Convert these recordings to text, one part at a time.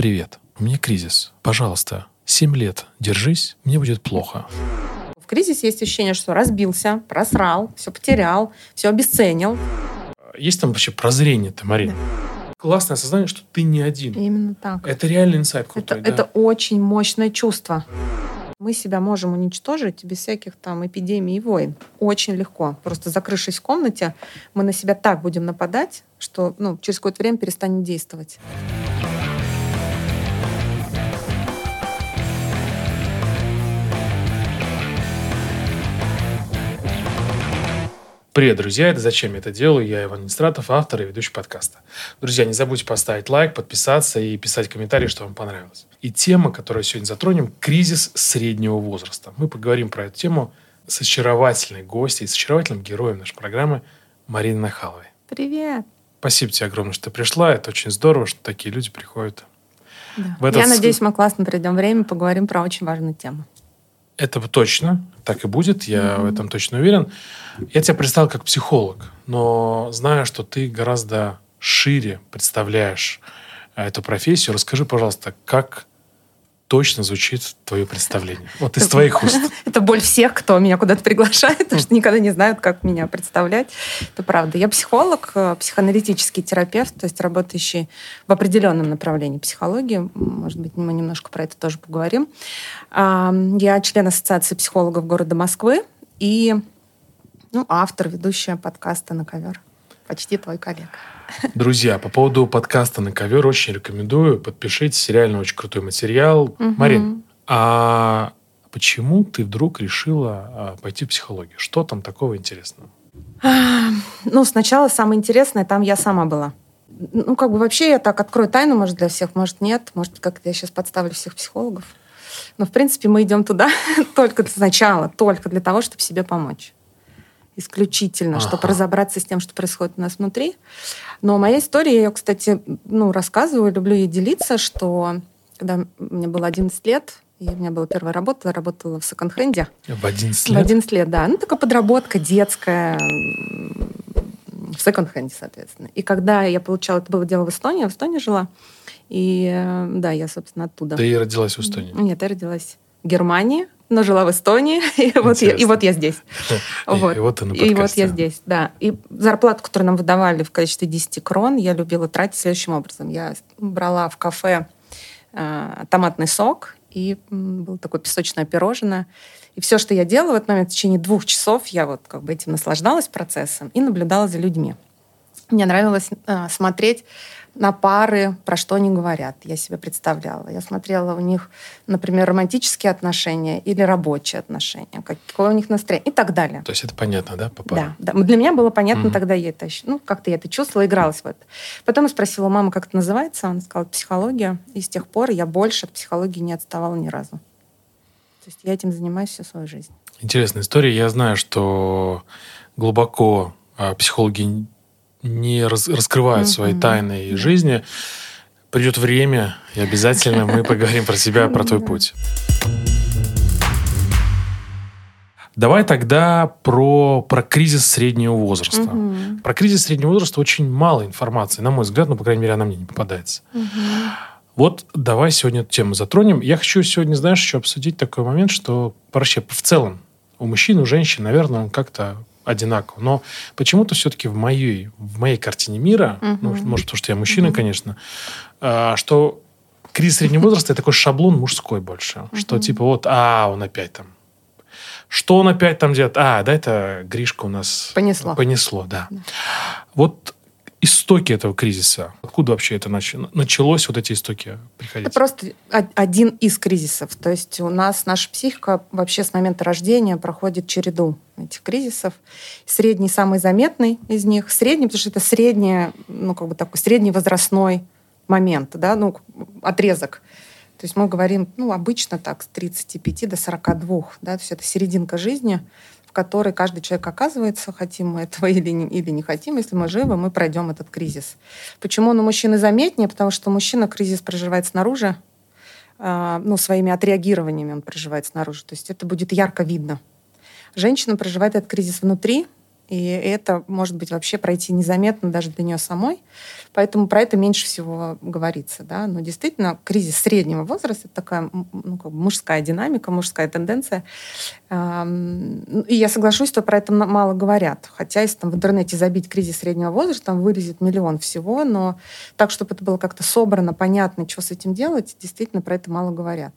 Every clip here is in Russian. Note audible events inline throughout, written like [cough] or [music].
привет. У меня кризис. Пожалуйста, 7 лет держись, мне будет плохо. В кризисе есть ощущение, что разбился, просрал, все потерял, все обесценил. Есть там вообще прозрение-то, Марина? Классное осознание, что ты не один. Именно так. Это реальный инсайт крутой, это, да. это очень мощное чувство. Мы себя можем уничтожить без всяких там эпидемий и войн. Очень легко. Просто закрывшись в комнате, мы на себя так будем нападать, что ну, через какое-то время перестанет действовать. Привет, друзья! Это «Зачем я это делаю?» Я Иван Нестратов, автор и ведущий подкаста. Друзья, не забудьте поставить лайк, подписаться и писать комментарии, что вам понравилось. И тема, которую сегодня затронем – кризис среднего возраста. Мы поговорим про эту тему с очаровательной гостьей, с очаровательным героем нашей программы Мариной Нахаловой. Привет! Спасибо тебе огромное, что ты пришла. Это очень здорово, что такие люди приходят. Да. Этот Я надеюсь, мы классно пройдем время, поговорим про очень важную тему. Это точно, так и будет, я в этом точно уверен. Я тебя представил как психолог, но знаю, что ты гораздо шире представляешь э, эту профессию. Расскажи, пожалуйста, как точно звучит твое представление? Вот из твоих уст. [laughs] Это боль всех, кто меня куда-то приглашает, потому что никогда не знают, как меня представлять. Это правда. Я психолог, э, психоаналитический терапевт, то есть работающий в определенном направлении психологии. Может быть, мы немножко про это тоже поговорим. Я член Ассоциации психологов города Москвы и ну, автор, ведущая подкаста «На ковер». Почти твой коллега. Друзья, по поводу подкаста на ковер очень рекомендую. Подпишитесь, реально очень крутой материал. Марин, а почему ты вдруг решила а, пойти в психологию? Что там такого интересного? Ну, сначала самое интересное, там я сама была. Ну, как бы вообще я так открою тайну, может, для всех, может, нет. Может, как-то я сейчас подставлю всех психологов. Но, в принципе, мы идем туда [laughs] только сначала, только для того, чтобы себе помочь. Исключительно, Ага. чтобы разобраться с тем, что происходит у нас внутри. Но моя история, я ее, кстати, ну, рассказываю, люблю ей делиться, что когда мне было 11 лет, и у меня была первая работа, я работала в секонд-хенде. В 11 В лет? 11 лет, да. Ну, такая подработка детская, в секонд-хенде, соответственно. И когда я получала, это было дело в Эстонии, я в Эстонии жила, и э, да, я, собственно, оттуда. Ты и родилась в Эстонии. Нет, я родилась в Германии, но жила в Эстонии, [laughs] и вот, я, и вот я здесь. И- и вот ты на И вот я здесь, да. И зарплату, которую нам выдавали в количестве 10 крон, я любила тратить следующим образом. Я брала в кафе э, томатный сок, и было такое песочное пирожное. И все, что я делала в этот момент, в течение двух часов, я вот как бы этим наслаждалась процессом и наблюдала за людьми. Мне нравилось э, смотреть на пары, про что они говорят. Я себе представляла. Я смотрела у них, например, романтические отношения или рабочие отношения, какое у них настроение и так далее. То есть это понятно, да, по Да, парам? да. Для меня было понятно Мгм. тогда, я это, ну, как-то я это чувствовала, игралась в это. Потом я спросила у мамы, как это называется. Она сказала, психология. И с тех пор я больше от психологии не отставала ни разу. То есть я этим занимаюсь всю свою жизнь. Интересная история. Я знаю, что глубоко а, психологи не раз- раскрывают свои Мгм. тайны и жизни. Придет время, и обязательно мы [laughs] поговорим про себя, про твой путь. Давай тогда про, про кризис среднего возраста. Мгм. Про кризис среднего возраста очень мало информации, на мой взгляд, ну, по крайней мере, она мне не попадается. Мгм. Вот давай сегодня эту тему затронем. Я хочу сегодня, знаешь, еще обсудить такой момент, что вообще в целом у мужчин, у женщин, наверное, он как-то одинаково. Но почему-то все-таки в моей, в моей картине мира, Мгм. ну, может, потому что я мужчина, Мгм. конечно, а, что кризис среднего возраста – это такой шаблон мужской больше. Что Мгм. типа вот, а, он опять там. Что он опять там делает? А, да, это Гришка у нас... Понесло. Понесло, да. Да. Вот истоки этого кризиса, откуда вообще это нач- началось, вот эти истоки приходить? Это просто один из кризисов. То есть у нас наша психика вообще с момента рождения проходит череду этих кризисов. Средний самый заметный из них. Средний, потому что это средний, ну, как бы такой средний возрастной момент, да, ну, отрезок. То есть мы говорим, ну, обычно так, с 35 до 42, да, то есть это серединка жизни, в которой каждый человек оказывается, хотим мы этого [laughs] или не, или не хотим, если мы живы, мы пройдем этот кризис. Почему он у мужчины заметнее? Потому что мужчина кризис проживает снаружи, а, ну, своими отреагированиями он проживает снаружи. То есть это будет ярко видно. Женщина проживает этот кризис внутри, И это может быть вообще пройти незаметно даже для нее самой. Поэтому про это меньше всего говорится. Да? Но действительно, кризис среднего возраста — это такая ну, как бы мужская динамика, мужская тенденция. И я соглашусь, что про это мало говорят. Хотя если там в интернете забить кризис среднего возраста, там вылезет миллион всего, но так, чтобы это было как-то собрано, понятно, что с этим делать, действительно про это мало говорят.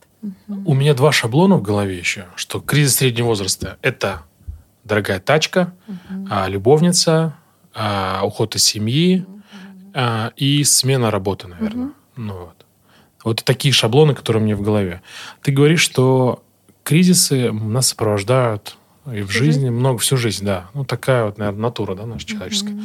У меня два шаблона в голове еще, что кризис среднего возраста – это дорогая тачка, угу. любовница, а, уход из семьи угу. и смена работы, наверное. Угу. Ну, вот. вот такие шаблоны, которые мне в голове. Ты говоришь, что кризисы нас сопровождают и в всю жизни жизнь? много всю жизнь, да. Ну, такая вот, наверное, натура, да, наша человеческая. Угу.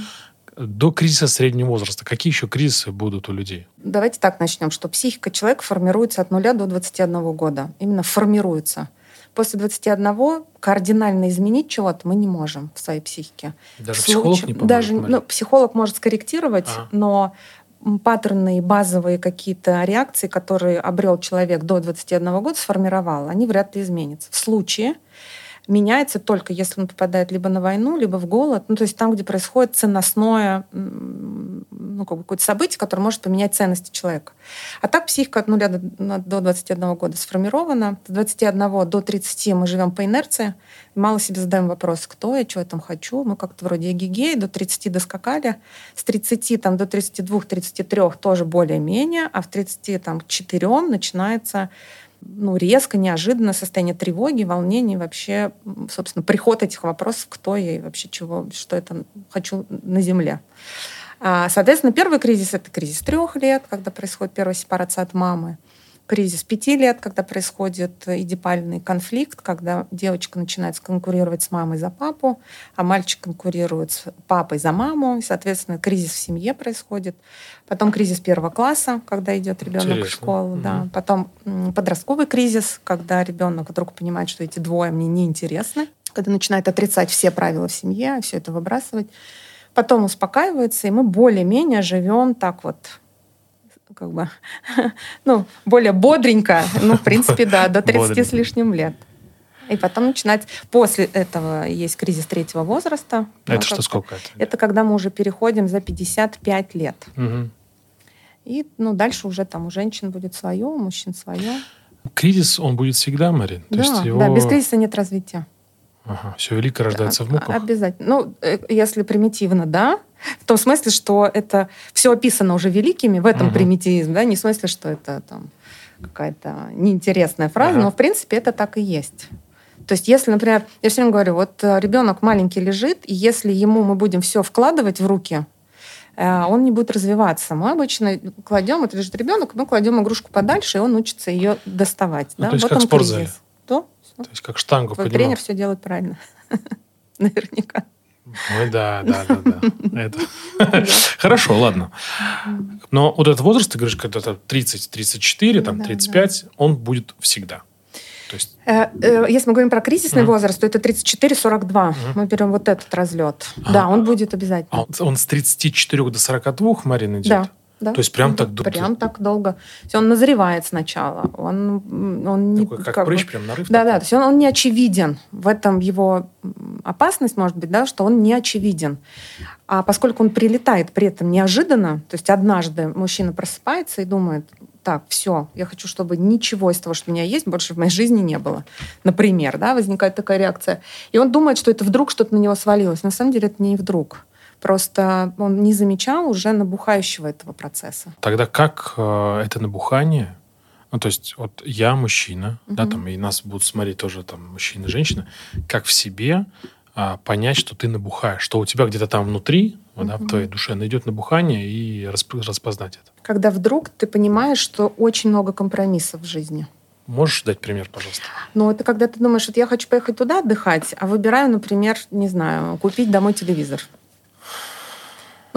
До кризиса среднего возраста какие еще кризисы будут у людей? Давайте так начнем, что психика человека формируется от 0 до 21 года. Именно формируется. После 21 кардинально изменить чего-то мы не можем в своей психике. Даже психолог не поможет? Даже, ну, психолог может скорректировать, а. но паттерны, базовые какие-то реакции, которые обрел человек до 21 года, сформировал, они вряд ли изменятся. В случае, меняется только если он попадает либо на войну, либо в голод, ну, то есть там, где происходит ценностное, ну, как бы какое-то событие, которое может поменять ценности человека. А так психика от 0 до, до 21 года сформирована. С 21 до 30 мы живем по инерции, мало себе задаем вопрос, кто я, что я там хочу. Мы как-то вроде эгигей, до 30 доскакали. С 30 там, до 32-33 тоже более-менее, а в 30 там, 4 начинается ну, резко, неожиданно состояние тревоги, волнения, вообще, собственно, приход этих вопросов, кто я и вообще чего, что это хочу на Земле. А, соответственно, первый кризис — это кризис трех лет, когда происходит первая сепарация от мамы кризис пяти лет, когда происходит идипальный конфликт, когда девочка начинает конкурировать с мамой за папу, а мальчик конкурирует с папой за маму, и, соответственно, кризис в семье происходит. Потом кризис первого класса, когда идет ребенок Интересно. в школу, угу. да. Потом подростковый кризис, когда ребенок вдруг понимает, что эти двое мне неинтересны, когда начинает отрицать все правила в семье, все это выбрасывать. Потом успокаивается, и мы более-менее живем так вот как бы, [laughs] ну, более бодренько, ну, в принципе, да, до 30 с лишним лет. И потом начинать... После этого есть кризис третьего возраста. Это ну, что, сколько это? Это когда мы уже переходим за 55 лет. Угу. И, ну, дальше уже там у женщин будет свое, у мужчин свое. Кризис, он будет всегда, Марин? Да, есть его... да, без кризиса нет развития. Ага, все великое рождается в муках? Обязательно. Ну, э, если примитивно, да. В том смысле, что это все описано уже великими, в этом угу. примитивизм, да, не в смысле, что это там какая-то неинтересная фраза, ага. но в принципе это так и есть. То есть, если, например, я все время говорю, вот э, ребенок маленький лежит, и если ему мы будем все вкладывать в руки, э, он не будет развиваться. Мы обычно кладем, это лежит ребенок, мы кладем игрушку подальше, и он учится ее доставать. Ну, да? То есть, вот как в спортзале. То? То есть как штангу Твой поднимал. тренер все делает правильно. [laughs] Наверняка. Ой, да, да, да, да. [laughs] Это. [laughs] Хорошо, ладно. Но вот этот возраст, ты говоришь, когда это 30, 34, там, 35, он будет всегда. То есть... Э, э, если мы говорим про кризисный возраст, то это 34-42. Мы берем вот этот разлет. Да, он будет обязательно. А он с 34 до 42, Марина, идет? Да. Да. То есть прям так долго? Прям так долго. То есть он назревает сначала. Он, он не, Такой, как, как прыщ, бы, прям нарыв? Да, такой? да. То есть он, он не очевиден. В этом его опасность может быть, да, что он не очевиден. А поскольку он прилетает при этом неожиданно, то есть однажды мужчина просыпается и думает, так, все, я хочу, чтобы ничего из того, что у меня есть, больше в моей жизни не было. Например, да, возникает такая реакция. И он думает, что это вдруг что-то на него свалилось. На самом деле это не вдруг. Просто он не замечал уже набухающего этого процесса. Тогда как э, это набухание ну, то есть, вот я мужчина, угу. да, там, и нас будут смотреть тоже там мужчины и женщины, как в себе а, понять, что ты набухаешь, что у тебя где-то там внутри, угу. да, в твоей душе найдет набухание и расп- распознать это. Когда вдруг ты понимаешь, что очень много компромиссов в жизни. Можешь дать пример, пожалуйста? Ну, это когда ты думаешь, вот я хочу поехать туда отдыхать, а выбираю, например, не знаю, купить домой телевизор.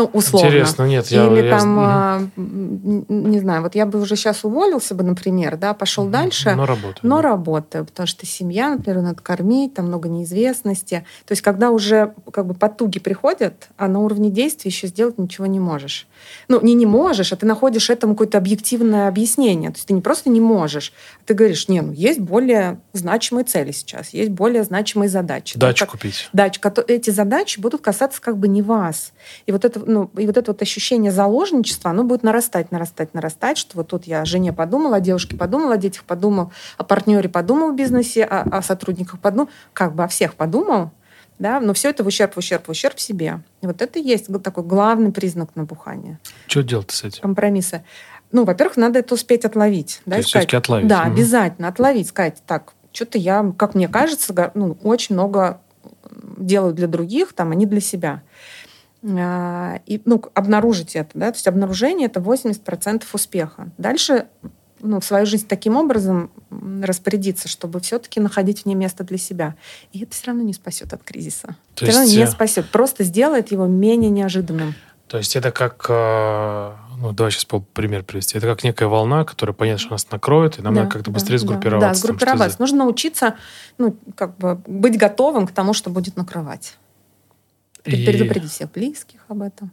Ну, условно. Интересно, нет, я... Или я- там, Мгм. а, м, не знаю, вот я бы уже сейчас уволился бы, например, да, пошел дальше, Но работаю. но да. работаю, потому что семья, например, надо кормить, там много неизвестности. То есть, когда уже как бы потуги приходят, а на уровне действия еще сделать ничего не можешь. Ну, не не можешь, а ты находишь этому какое-то объективное объяснение. То есть ты не просто не можешь, а ты говоришь, не, ну, есть более значимые цели сейчас, есть более значимые задачи. Да, Дачу как- купить. дач, кото- эти задачи будут касаться как бы не вас. И вот это, ну, и вот это вот ощущение заложничества, оно будет нарастать, нарастать, нарастать, что вот тут я о жене подумала, о девушке подумала, о детях подумал, о партнере подумал в бизнесе, о, о сотрудниках подумал, как бы о всех подумал, да, но все это в ущерб, в ущерб, в ущерб себе. И вот это и есть такой главный признак набухания, Что делать с этим? компромисса. Ну, во-первых, надо это успеть отловить. Да, То есть и сказать, всё-таки отловить. Да, обязательно отловить, сказать, так, что-то я, как мне кажется, ну, очень много делаю для других, там, а не для себя. А, И, ну, обнаружить это, да, то есть обнаружение — это 80% успеха. Дальше ну, в свою жизнь таким образом распорядиться, чтобы все-таки находить в ней место для себя. И это все равно не спасет от кризиса. То все равно есть, не э, спасет. Просто сделает его менее неожиданным. То есть это как, э, ну давай сейчас пример привести. Это как некая волна, которая понятно, что нас накроет, и нам Да, надо как-то да, быстрее да, сгруппироваться. Да, там, сгруппироваться. за- Нужно научиться, ну, как бы быть готовым к тому, что будет накрывать. И- Предупредить всех близких об этом.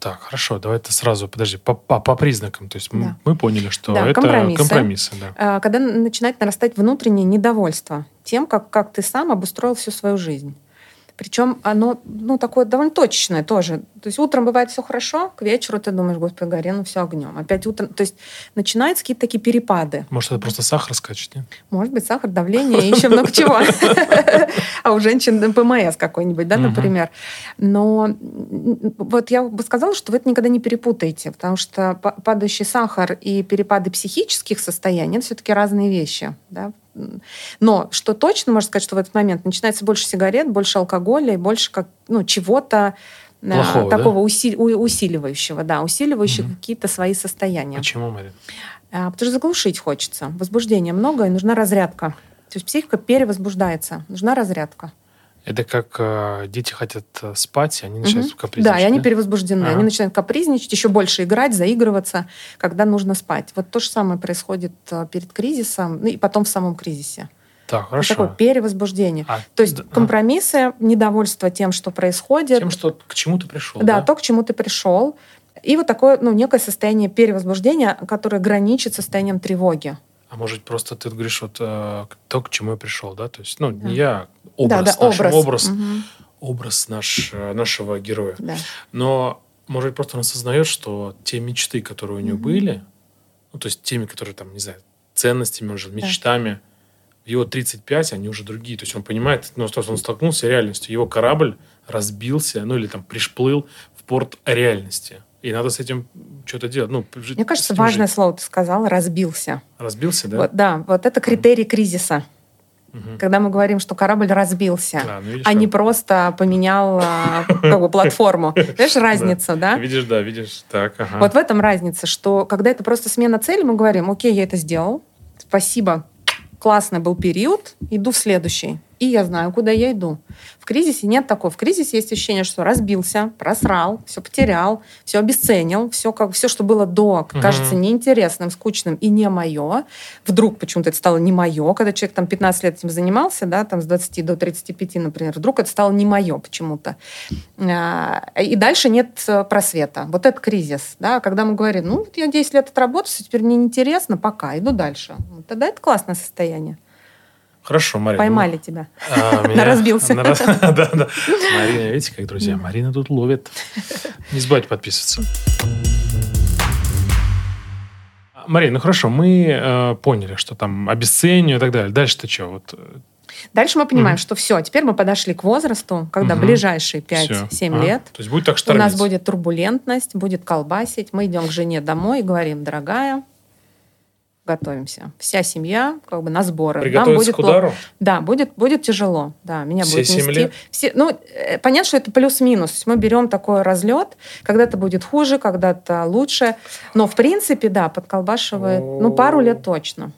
Так, хорошо, давай это сразу, подожди, по, по, по признакам. То есть Да. мы поняли, что Да, это компромиссы. компромиссы. да. А, Когда начинает нарастать внутреннее недовольство тем, как, как ты сам обустроил всю свою жизнь. Причем оно ну, такое довольно точечное тоже. То есть утром бывает все хорошо, к вечеру ты думаешь, господи, горе, ну все огнем. Опять утром. То есть начинаются какие-то такие перепады. Может, это просто сахар скачет, нет? Может быть, сахар, давление [laughs] и еще много чего. А у женщин ПМС какой-нибудь, да, например. Но вот я бы сказала, что вы это никогда не перепутаете, потому что па- падающий сахар и перепады психических состояний — это все-таки разные вещи. Да? Но что точно можно сказать, что в этот момент начинается больше сигарет, больше алкоголя и больше как, ну, чего-то э, Плохого, да? такого уси- у- усиливающего, да, усиливающего Мгм. какие-то свои состояния. Почему, Марина? А, Потому что заглушить хочется. Возбуждения много, и нужна разрядка. То есть психика перевозбуждается. Нужна разрядка. Это как э, дети хотят э, спать, и они начинают Мгм. капризничать. Да, и они перевозбуждены. Ага. Они начинают капризничать, еще больше играть, заигрываться, когда нужно спать. Вот то же самое происходит э, перед кризисом, ну и потом в самом кризисе. Так, хорошо. Такое перевозбуждение. А, То есть д- а, компромиссы, недовольство тем, что происходит. Тем, что к чему ты пришел. да, то, к чему ты пришел. И вот такое, ну, некое состояние перевозбуждения, которое граничит состоянием тревоги. А может, просто ты говоришь вот э, то, к чему я пришел, да? То есть, ну, Да. не я, образ, да, да, наш образ. образ, Мгм. образ наш, э, нашего героя. Да. Но, может быть, просто он осознает, что те мечты, которые у него Мгм. были, ну, то есть теми, которые там, не знаю, ценностями, жил, мечтами, в его 35 они уже другие. То есть он понимает, ну, что он столкнулся с реальностью. Его корабль разбился, ну, или там пришплыл в порт реальности. И надо с этим что-то делать. Ну, Мне кажется, важное жить. слово ты сказал, разбился. Разбился, да? Вот, да, вот это критерий кризиса. Мгм. Когда мы говорим, что корабль разбился, А, ну, видишь, а не как. просто поменял а, как бы, платформу. Знаешь, [laughs] разница, да? Видишь, да, видишь. Так, ага. Вот в этом разница, что когда это просто смена цели, мы говорим, окей, я это сделал, спасибо, классный был период, иду в следующий. И я знаю, куда я иду. В кризисе нет такого. В кризисе есть ощущение, что разбился, просрал, все потерял, все обесценил, все, как, все, что было до, кажется неинтересным, скучным и не мое. Вдруг почему-то это стало не мое. Когда человек там 15 лет этим занимался, да, там с 20 до 35, например, вдруг это стало не мое почему-то. А, И дальше нет э, просвета. Вот это кризис. Да? Когда мы говорим, ну, я 10 лет отработал, теперь мне неинтересно, пока, иду дальше. Тогда это классное состояние. Хорошо, Марина. Поймали тебя. А, [laughs] меня- разбился. [laughs] Да, да. Марина, видите, как, друзья, Марина тут ловит. Не забывайте подписываться. Марина, ну хорошо, мы э, поняли, что там обесценивание и так далее. Дальше-то что? Вот, э, Дальше мы понимаем, Мгм. что все, теперь мы подошли к возрасту, когда Мгм. ближайшие всё. 5-7 А, лет То есть будет так у штормить. нас будет турбулентность, будет колбасить. Мы идем к жене домой и говорим, дорогая, готовимся. Вся семья как бы на сборы. Нам Приготовиться будет к плохо. удару? Да, будет, будет тяжело. Да, меня Все будет нести. лет? Все, ну, э, понятно, что это плюс-минус. Мы берем такой разлет. Когда-то будет хуже, когда-то лучше. Но, в принципе, да, подколбашивает. Ну, пару лет точно.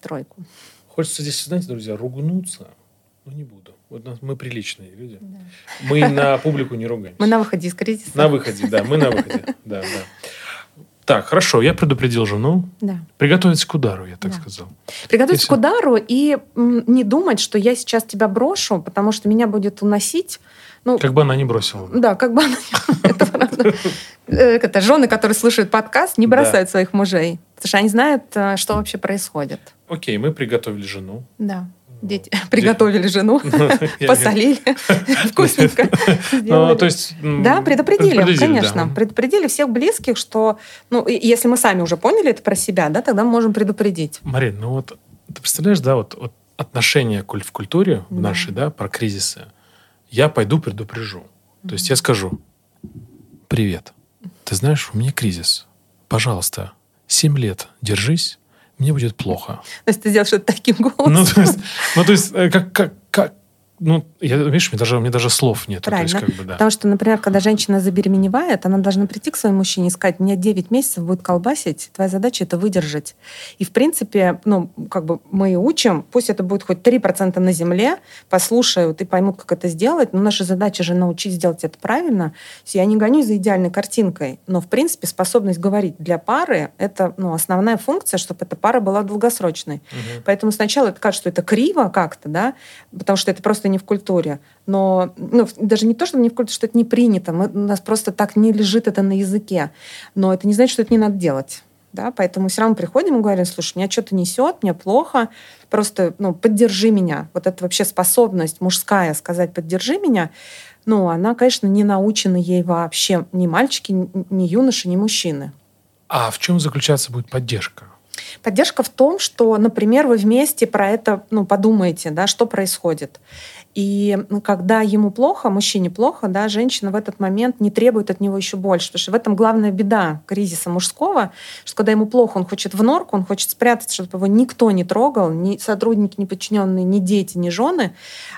Тройку. Хочется здесь, знаете, друзья, ругнуться. Ну, не буду. Вот нас- мы приличные люди. Мы на публику не ругаемся. Мы на выходе из кризиса. На выходе, да, мы на выходе. Да, да. Так, хорошо, я предупредил жену. Да. Приготовиться к удару, я так Да. сказал. Приготовиться Если- к удару и не думать, что я сейчас тебя брошу, потому что меня будет уносить. Ну, Как бы она не бросила. Да, как бы она... Это правда. Э, Это жены, которые слушают подкаст, не бросают своих мужей. Потому что они знают, э, что вообще происходит. Окей, мы приготовили жену. Да. Дети приготовили жену, [laughs] посолили, [laughs] вкусненько Ну, то есть... Да, предупредили, конечно. Предупредили всех близких, что, ну, если мы сами уже поняли это про себя, да, тогда мы можем предупредить. Марин, ну вот ты представляешь, да, вот, куль- в культуре в нашей, да, про кризисы. Я пойду предупрежу. То есть я скажу, привет, ты знаешь, у меня кризис. Пожалуйста, 7 лет держись, мне будет плохо. То есть ты сделаешь это таким голосом. Ну, то есть, ну, то есть э, как, как, как, ну, я, видишь, мне даже, мне даже слов нет. То есть, Правильно. как бы, да. Потому что, например, когда женщина забеременевает, она должна прийти к своему мужчине и сказать, меня 9 месяцев будет колбасить, твоя задача это выдержать. И, в принципе, ну, как бы мы и учим, пусть это будет хоть 3% на земле, послушают и поймут, как это сделать, но наша задача же научить сделать это правильно. Я не гонюсь за идеальной картинкой, но, в принципе, способность говорить для пары — это ну, основная функция, чтобы эта пара была долгосрочной. Мгм. Поэтому сначала это кажется, что это криво как-то, да, потому что это просто не в культуре. Но ну, даже не то, что не в культуре, что это не принято. Мы, у нас просто так не лежит это на языке. Но это не значит, что это не надо делать. Да? Поэтому все равно приходим и говорим, слушай, меня что-то несет, мне плохо, просто ну, поддержи меня. Вот это вообще способность мужская сказать «поддержи меня», ну, она, конечно, не научена ей вообще ни мальчики, ни ни юноши, ни мужчины. А в чем заключаться будет поддержка? Поддержка в том, что, например, вы вместе про это ну, подумаете, да, что происходит. И когда ему плохо, мужчине плохо, да, женщина в этот момент не требует от него еще больше. Потому что в этом главная беда кризиса мужского, что когда ему плохо, он хочет в норку, он хочет спрятаться, чтобы его никто не трогал, ни сотрудники, ни подчиненные, ни дети, ни жены.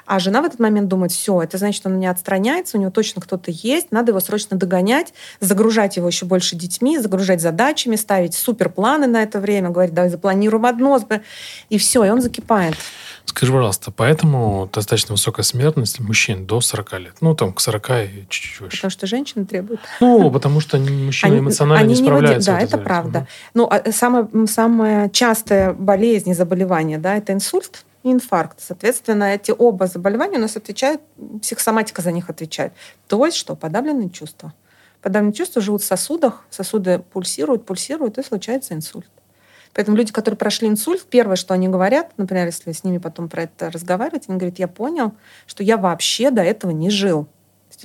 А жена в этот момент думает, все, это значит, он меня отстраняется, у него точно кто-то есть, надо его срочно догонять, загружать его еще больше детьми, загружать задачами, ставить суперпланы на это время, говорить, давай запланируем одно, и все, и он закипает. Скажи, пожалуйста, поэтому достаточно высокая смертность мужчин до 40 лет. Ну, там, к 40 и чуть-чуть выше. Потому что женщины требуют. Ну, потому что мужчины Они- эмоционально они не справляются. Да, вот это правда. этого. Ну, а самая, самая частая болезнь и заболевание, да, это инсульт и инфаркт. Соответственно, эти оба заболевания у нас отвечают, психосоматика за них отвечает. То есть что? Подавленные чувства. Подавленные чувства живут в сосудах, сосуды пульсируют, пульсируют, и случается инсульт. Поэтому люди, которые прошли инсульт, первое, что они говорят, например, если с ними потом про это разговаривать, они говорят, я понял, что я вообще до этого не жил.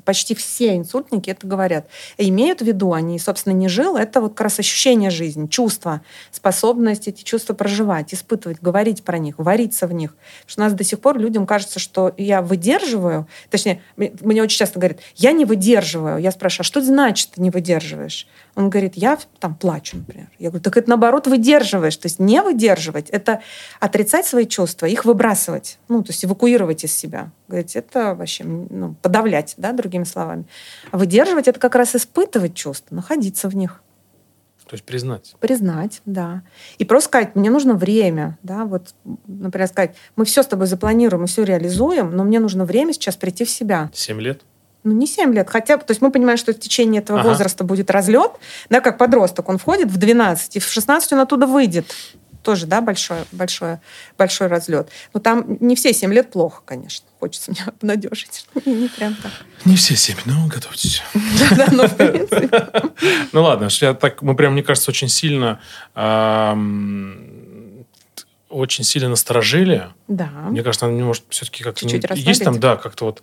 Почти все инсультники это говорят. И имеют в виду, они, собственно, не жил, это вот как раз ощущение жизни, чувства, способность эти чувства проживать, испытывать, говорить про них, вариться в них. Потому что у нас до сих пор людям кажется, что я выдерживаю, точнее, мне очень часто говорят, я не выдерживаю. Я спрашиваю, а что значит не выдерживаешь? Он говорит, я там плачу, например. Я говорю, так это наоборот выдерживаешь. То есть не выдерживать, это отрицать свои чувства, их выбрасывать, ну, то есть эвакуировать из себя. Говорить, это вообще ну, подавлять, да, другими словами. А выдерживать это как раз испытывать чувства, находиться в них. То есть признать. Признать, да. И просто сказать, мне нужно время, да, вот, например, сказать, мы все с тобой запланируем, мы все реализуем, но мне нужно время сейчас прийти в себя. 7 лет? Ну, не 7 лет, хотя бы, то есть мы понимаем, что в течение этого Ага. возраста будет разлет, да, как подросток, он входит в 12, и в 16 он оттуда выйдет. Тоже, да, большой, большой, большой разлет. Но там не все 7 лет плохо, конечно. Хочется меня обнадежить. Не, прям так. Не все 7, но готовьтесь. Да, но в принципе. [laughs] Ну ладно, что я так, мы прям, мне кажется, очень сильно очень сильно насторожили. Да. Мне кажется, надо, может, все-таки как-то... Чуть-чуть не- есть там, да, как-то вот...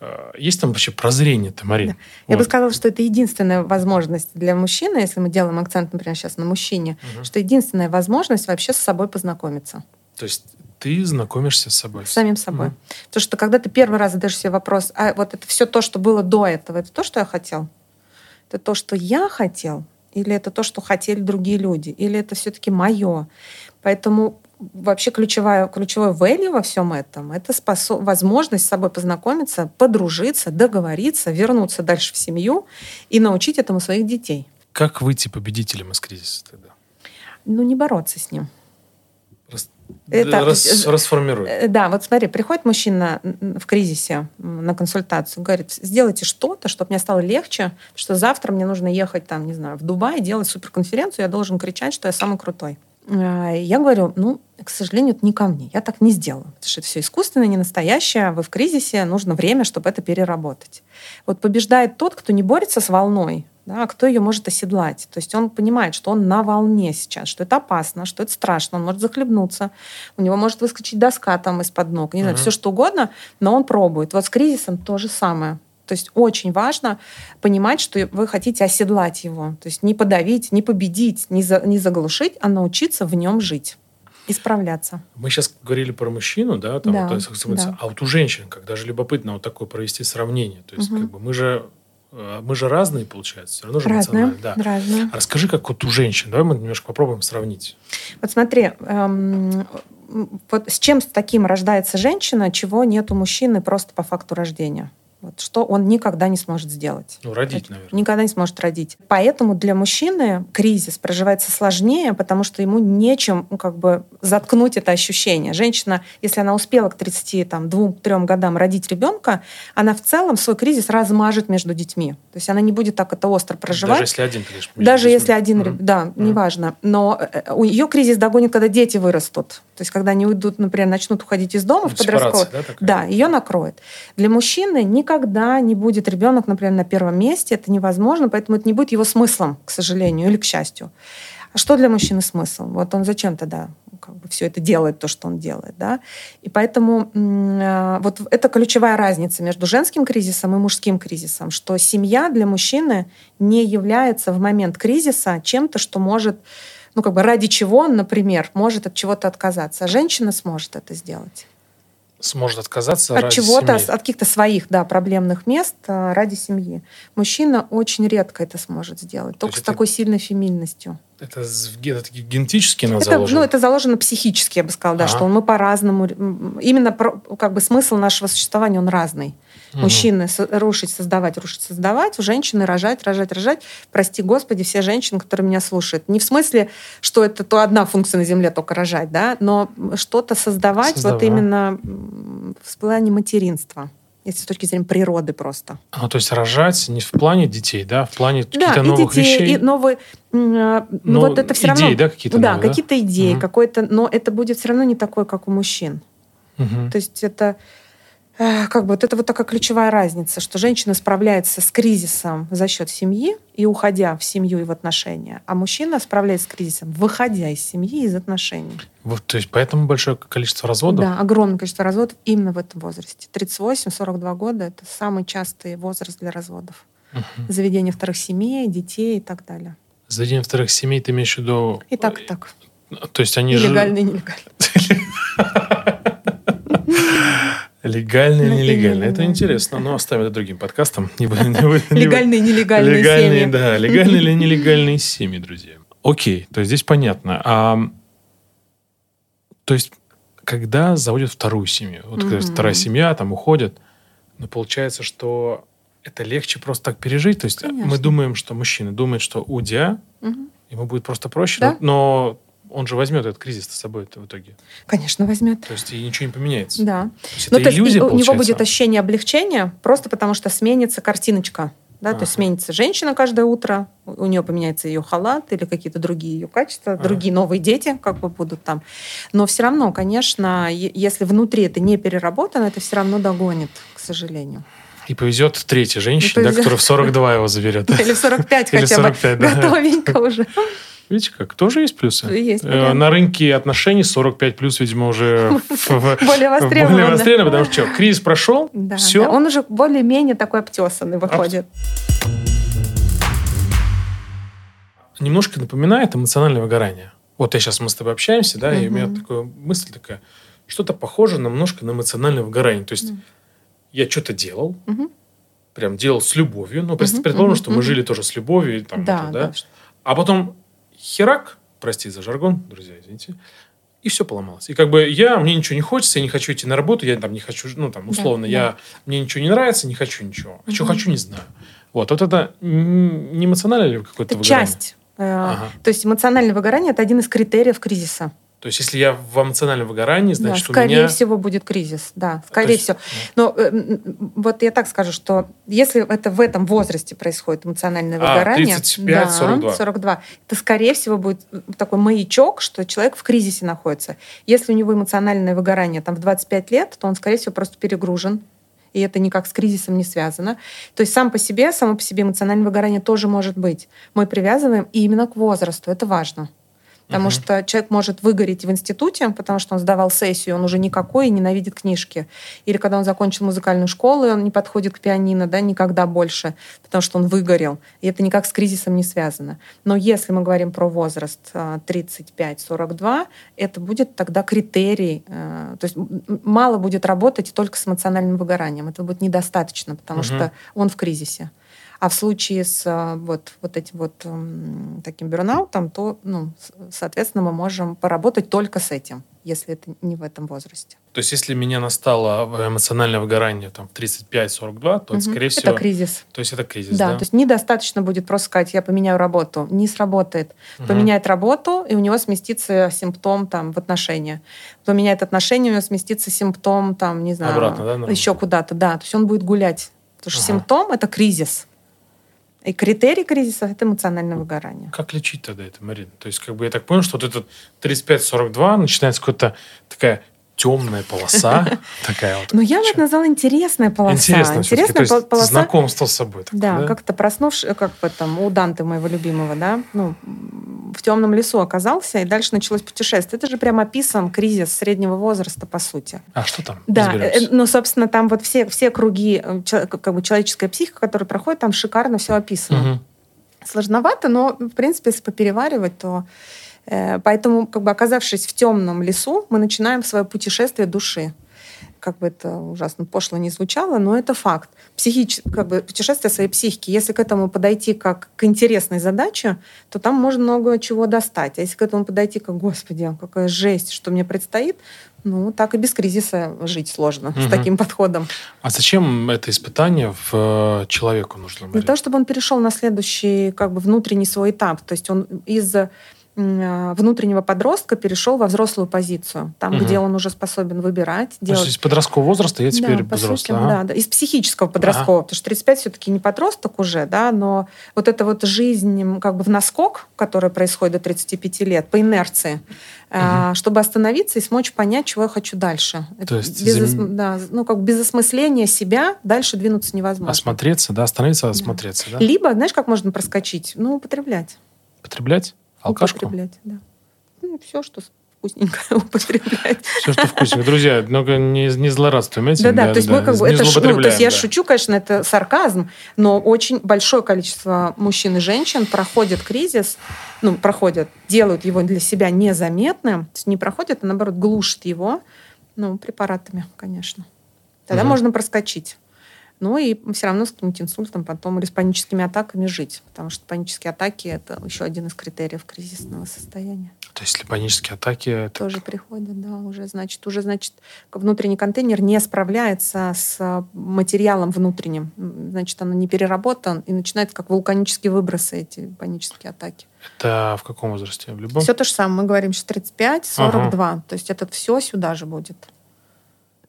э, Есть там вообще прозрение-то, Марин? Да. Я бы Вот. сказала, что это единственная возможность для мужчины, если мы делаем акцент, например, сейчас на мужчине, Мгм. что единственная возможность вообще с собой познакомиться. То есть ты знакомишься с собой. С самим собой. Мгм. Потому что когда ты первый раз задаешь себе вопрос, а вот это все то, что было до этого, это то, что я хотел? Это то, что я хотел? Или это то, что хотели другие люди? Или это все-таки мое? Поэтому вообще ключевая, ключевое value во всем этом — это способ, возможность с собой познакомиться, подружиться, договориться, вернуться дальше в семью и научить этому своих детей. Как выйти победителем из кризиса тогда? Ну, не бороться с ним. Рас- Это- Рас- расформируй. Э, Да, вот смотри, приходит мужчина в кризисе на консультацию, говорит, сделайте что-то, чтобы мне стало легче, что завтра мне нужно ехать там, не знаю, в Дубай, делать суперконференцию, я должен кричать, что я самый крутой. А, Я говорю, ну, к сожалению, это не ко мне. Я так не сделаю. Потому что это все искусственное, не настоящее. Вы в кризисе, нужно время, чтобы это переработать. Вот побеждает тот, кто не борется с волной, да, а кто ее может оседлать. То есть он понимает, что он на волне сейчас, что это опасно, что это страшно, он может захлебнуться, у него может выскочить доска там из-под ног, не знаю, Мгм. все что угодно, но он пробует. Вот с кризисом то же самое. То есть очень важно понимать, что вы хотите оседлать его. То есть не подавить, не победить, не, за- не заглушить, а научиться в нем жить и справляться. Мы сейчас говорили про мужчину, да, там, Да, вот, да. а вот у женщин, как даже любопытно вот такое провести сравнение. То есть, Мгм. как бы мы же э, мы же разные, получается, все равно же эмоционально, да. разное. А расскажи, как вот у женщин. Давай мы немножко попробуем сравнить. Вот смотри, эм, вот с чем с таким рождается женщина, чего нет у мужчины просто по факту рождения. Вот, что он никогда не сможет сделать. Ну, родить, наверное. Никогда не сможет родить. Поэтому для мужчины кризис проживается сложнее, потому что ему нечем ну, как бы заткнуть это ощущение. Женщина, если она успела к 32-3 годам родить ребенка, она в целом свой кризис размажет между детьми. То есть она не будет так это остро проживать. Даже если один лишь. Даже если один, реб- да, Мгм. неважно. Но э, у ее кризис догонит, когда дети вырастут. То есть, когда они уйдут, например, начнут уходить из дома в Сепарация, подростковый. да, такая? Да, ее накроет. Для мужчины никогда не будет ребенок, например, на первом месте. Это невозможно, поэтому это не будет его смыслом, к сожалению, или к счастью. А что для мужчины смысл? Вот он зачем тогда как бы все это делает, то, что он делает, да? И поэтому э, вот это ключевая разница между женским кризисом и мужским кризисом, что семья для мужчины не является в момент кризиса чем-то, что может, ну как бы ради чего он, например, может от чего-то отказаться, а женщина сможет это сделать Сможет отказаться от чего-то, от каких-то своих, да, проблемных мест а, ради семьи. Мужчина очень редко это сможет сделать, только есть с это- такой сильной феминностью. Это, это генетически Это, заложено. ну, это заложено психически, я бы сказала, да, Ага. что мы по-разному, именно как бы смысл нашего существования, он разный. Мгм. Мужчины рушить, создавать, рушить, создавать, у женщины рожать, рожать, рожать. Прости, Господи, все женщины, которые меня слушают. Не в смысле, что это то одна функция на Земле только рожать, да, но что-то создавать, Создавать. вот именно в плане материнства, если с точки зрения природы просто. Ну, то есть рожать не в плане детей, да, в плане Да, каких-то новых детей, вещей. и новые... а, Ну, Но вот это все идеи, равно... да, какие-то Да, новые, да? какие-то идеи, Мгм. какой-то... Но это будет все равно не такое, как у мужчин. Мгм. То есть это э, как бы вот это вот такая ключевая разница, что женщина справляется с кризисом за счет семьи и уходя в семью и в отношения, а мужчина справляется с кризисом, выходя из семьи и из отношений. Вот, то есть поэтому большое количество разводов. Да, огромное количество разводов именно в этом возрасте. 38-42 года — это самый частый возраст для разводов. Мгм. Заведение вторых семей, детей и так далее. Заведение вторых семей ты имеешь в виду... И так, и так. То есть они же... легально, и нелегально. [laughs] Ну, нелегально. именно, Это интересно. Но оставим это другим подкастом. Легальные нелегальные Легальные, семьи. да. Легальные или нелегальные семьи, друзья. Окей, то есть здесь понятно. А, то есть, когда заводят вторую семью, вот вторая семья, там уходят, но получается, что это легче просто так пережить. То есть мы думаем, что мужчина думает, что удя, Мгм. ему будет просто проще, Да. но, но он же возьмет этот кризис с собой в итоге. Конечно, возьмет. То есть и ничего не поменяется. Да. То есть Ну, это то есть иллюзия, у него будет ощущение облегчения просто потому, что сменится картиночка. Да, то есть Ага. сменится женщина каждое утро, у нее поменяется ее халат или какие-то другие ее качества, Ага. другие новые дети как бы будут там. Но все равно, конечно, если внутри это не переработано, это все равно догонит, к сожалению. И повезет третьей женщине, И да, повезет. которая в 42 его заберет. Или в 45 Или хотя 45, бы. да. Готовенько уже. Видите как? Тоже есть плюсы. Есть, Э, понятно. На рынке отношений 45 плюс, видимо, уже [laughs] [laughs] Более востребовано. более востребовано, потому что кризис прошел, все. Он уже более-менее такой обтесанный выходит. Немножко напоминает эмоциональное выгорание. Вот я сейчас мы с тобой общаемся, да, и у меня такая мысль такая, что-то похоже немножко на эмоциональное выгорание. То есть я что-то делал, прям делал с любовью. Ну, предположим, что мы жили тоже с любовью. и Там, Да, да. А потом херак, прости за жаргон, друзья, извините, и все поломалось. И как бы я, мне ничего не хочется, я не хочу идти на работу, я там не хочу, ну там условно, Да, я, мне ничего не нравится, не хочу ничего. А что Мгм. хочу, не знаю. Вот, вот это не эмоциональное ли какое-то Это выгорание? часть. Э, Ага. То есть эмоциональное выгорание – это один из критериев кризиса. То есть, если я в эмоциональном выгорании, значит, да, скорее у меня... всего будет кризис, да, скорее есть, всего. Но э, вот я так скажу, что если это в этом возрасте происходит эмоциональное А, выгорание, 35, да, 42. 42, то скорее всего будет такой маячок, что человек в кризисе находится. Если у него эмоциональное выгорание там в 25 лет, то он, скорее всего, просто перегружен, и это никак с кризисом не связано. То есть сам по себе, само по себе эмоциональное выгорание тоже может быть. Мы привязываем именно к возрасту, это важно. Потому Мгм. что человек может выгореть в институте, потому что он сдавал сессию, он уже никакой и ненавидит книжки. Или когда он закончил музыкальную школу, и он не подходит к пианино, да, никогда больше, потому что он выгорел. И это никак с кризисом не связано. Но если мы говорим про возраст а, 35-42, это будет тогда критерий. э, То есть мало будет работать только с эмоциональным выгоранием. Это будет недостаточно, потому Мгм. что он в кризисе. А в случае с а, вот, вот этим вот м, таким бернаутом, то, ну, соответственно, мы можем поработать только с этим, если это не в этом возрасте. То есть, если меня настало эмоциональное выгорание там, в 35-42, то, Мгм. скорее всего... Это кризис. То есть, это кризис, Да, да? то есть недостаточно будет просто сказать, я поменяю работу. Не сработает. Мгм. Поменяет работу, и у него сместится симптом там, в отношения. Поменяет отношения, у него сместится симптом, там, не знаю, Обратно, да, на еще куда-то. Да, то есть он будет гулять. Потому что Ага. симптом — это кризис. И критерий кризиса — это эмоциональное выгорание. Как лечить тогда это, Марина? То есть, как бы я так понял, что вот этот 35-42 начинается какая-то такая темная полоса, [laughs] такая вот. Но я бы назвала интересная полоса. Интересная есть пол- полоса. знакомство с собой. такое, Да, как-то проснувшись, как бы там у Данте моего любимого, да, ну, в темном лесу оказался, и дальше началось путешествие. Это же прям описан кризис среднего возраста, по сути. А что там? Да, Разберемся. э, ну, собственно, там вот все, все круги, э, как бы человеческая психика, которая проходит, там шикарно все описано. Мгм. Сложновато, но, в принципе, если попереваривать, то... э, поэтому, как бы оказавшись в темном лесу, мы начинаем свое путешествие души. Как бы это ужасно пошло не звучало, но это факт. Психич... Как бы путешествие своей психики. Если к этому подойти как к интересной задаче, то там можно много чего достать. А если к этому подойти как, господи, какая жесть, что мне предстоит, ну, так и без кризиса жить сложно с Мгм. таким подходом. А зачем это испытание в э, человеку нужно? Для Марина? того, чтобы он перешел на следующий как бы внутренний свой этап. То есть он из а, внутреннего подростка перешел во взрослую позицию. Там, Мгм. где он уже способен выбирать, То есть делать... из подросткового возраста я теперь да, по сути, взрослый. ага. да, да. Из психического подросткового, потому что 35 все-таки не подросток уже, да, но вот эта вот жизнь как бы в наскок, которая происходит до 35 лет, по инерции, а, чтобы остановиться и смочь понять, чего я хочу дальше. То есть без, зам- да, ну, как бы без осмысления себя дальше двинуться невозможно. Осмотреться, да, остановиться, осмотреться, да? Либо, знаешь, как можно проскочить? Ну, употреблять. Потреблять? Алкашку? Употреблять, да. Ну, все, что вкусненькое [laughs] употреблять. Все, что вкусненько. Друзья, много не, не злорадствуем этим. Да, да, то есть мы как бы это ну, то есть я да. шучу, конечно, это сарказм, но очень большое количество мужчин и женщин проходят кризис, ну проходят, делают его для себя незаметным, то есть не проходят, а наоборот глушат его, ну препаратами, конечно. Тогда можно проскочить. Ну и все равно с каким-нибудь инсультом потом или с паническими атаками жить, потому что панические атаки это еще один из критериев кризисного состояния То есть, если панические атаки, это тоже приходят, да, уже значит, уже значит, внутренний контейнер не справляется с материалом внутренним, значит, оно не переработан и начинает как вулканические выбросы эти панические атаки. это в каком возрасте? В любом? Все то же самое, мы говорим сейчас 35, 42, то есть это все сюда же будет.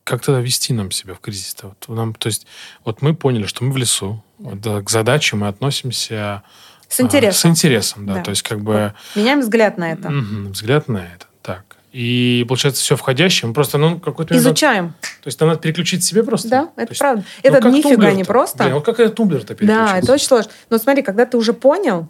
Как тогда вести нам себя в кризис-то? Вот, нам, то есть, вот мы поняли, что мы в лесу. Вот, да, к задаче мы относимся С а, интересом. с интересом, да. Да. То есть, как бы Меняем взгляд на это. мгм, взгляд на это. Так. И получается, все входящее. Мы просто, ну, какой-то Изучаем. То есть, нам надо переключить себе просто? Да, То это есть, правда. ну, это нифига не просто. Блин, вот как этот тумблер-то? Да, это очень сложно. Но смотри, когда ты уже понял,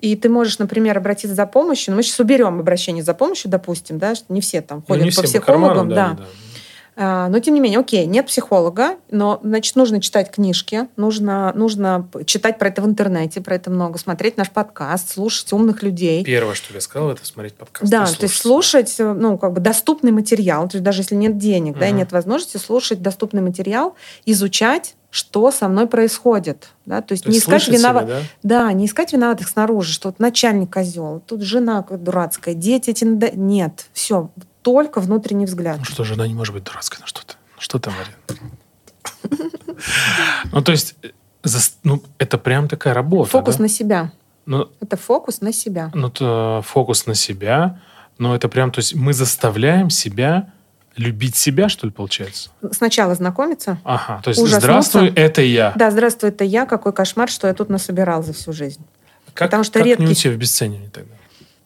и ты можешь, например, обратиться за помощью, ну, мы сейчас уберем обращение за помощью, допустим, да, что не все там Ну, ходят не по всем психологам, карманам, да. да. А, Но тем не менее, окей, нет психолога, но значит нужно читать книжки, нужно нужно читать про это в интернете, про это много, смотреть наш подкаст, слушать умных людей. Первое, что я сказал, это смотреть подкаст. Да, то есть слушать. э, ну, как бы доступный материал, то есть даже если нет денег, да, и нет возможности слушать доступный материал, изучать, что со мной происходит, да, то есть То не искать слышать себя, виноват, да? да, не искать виноватых снаружи, что вот начальник козел, тут жена дурацкая, дети эти, нет, все, только внутренний взгляд. Ну что, жена не может быть дурацкой, ну что ты? Ну Что ты, Марина? Ну, то есть, э, ну, это прям такая работа, Фокус да? на себя. Ну, Это фокус на себя. ну, то фокус на себя, Но это прям, то есть мы заставляем себя любить себя, что ли, получается? Сначала знакомиться. Ага, то есть Ужаснуться. здравствуй, это я. Да, здравствуй, это я, какой кошмар, что я тут насобирал за всю жизнь. Как, потому что как не редкий- уйти в обесценивание тогда?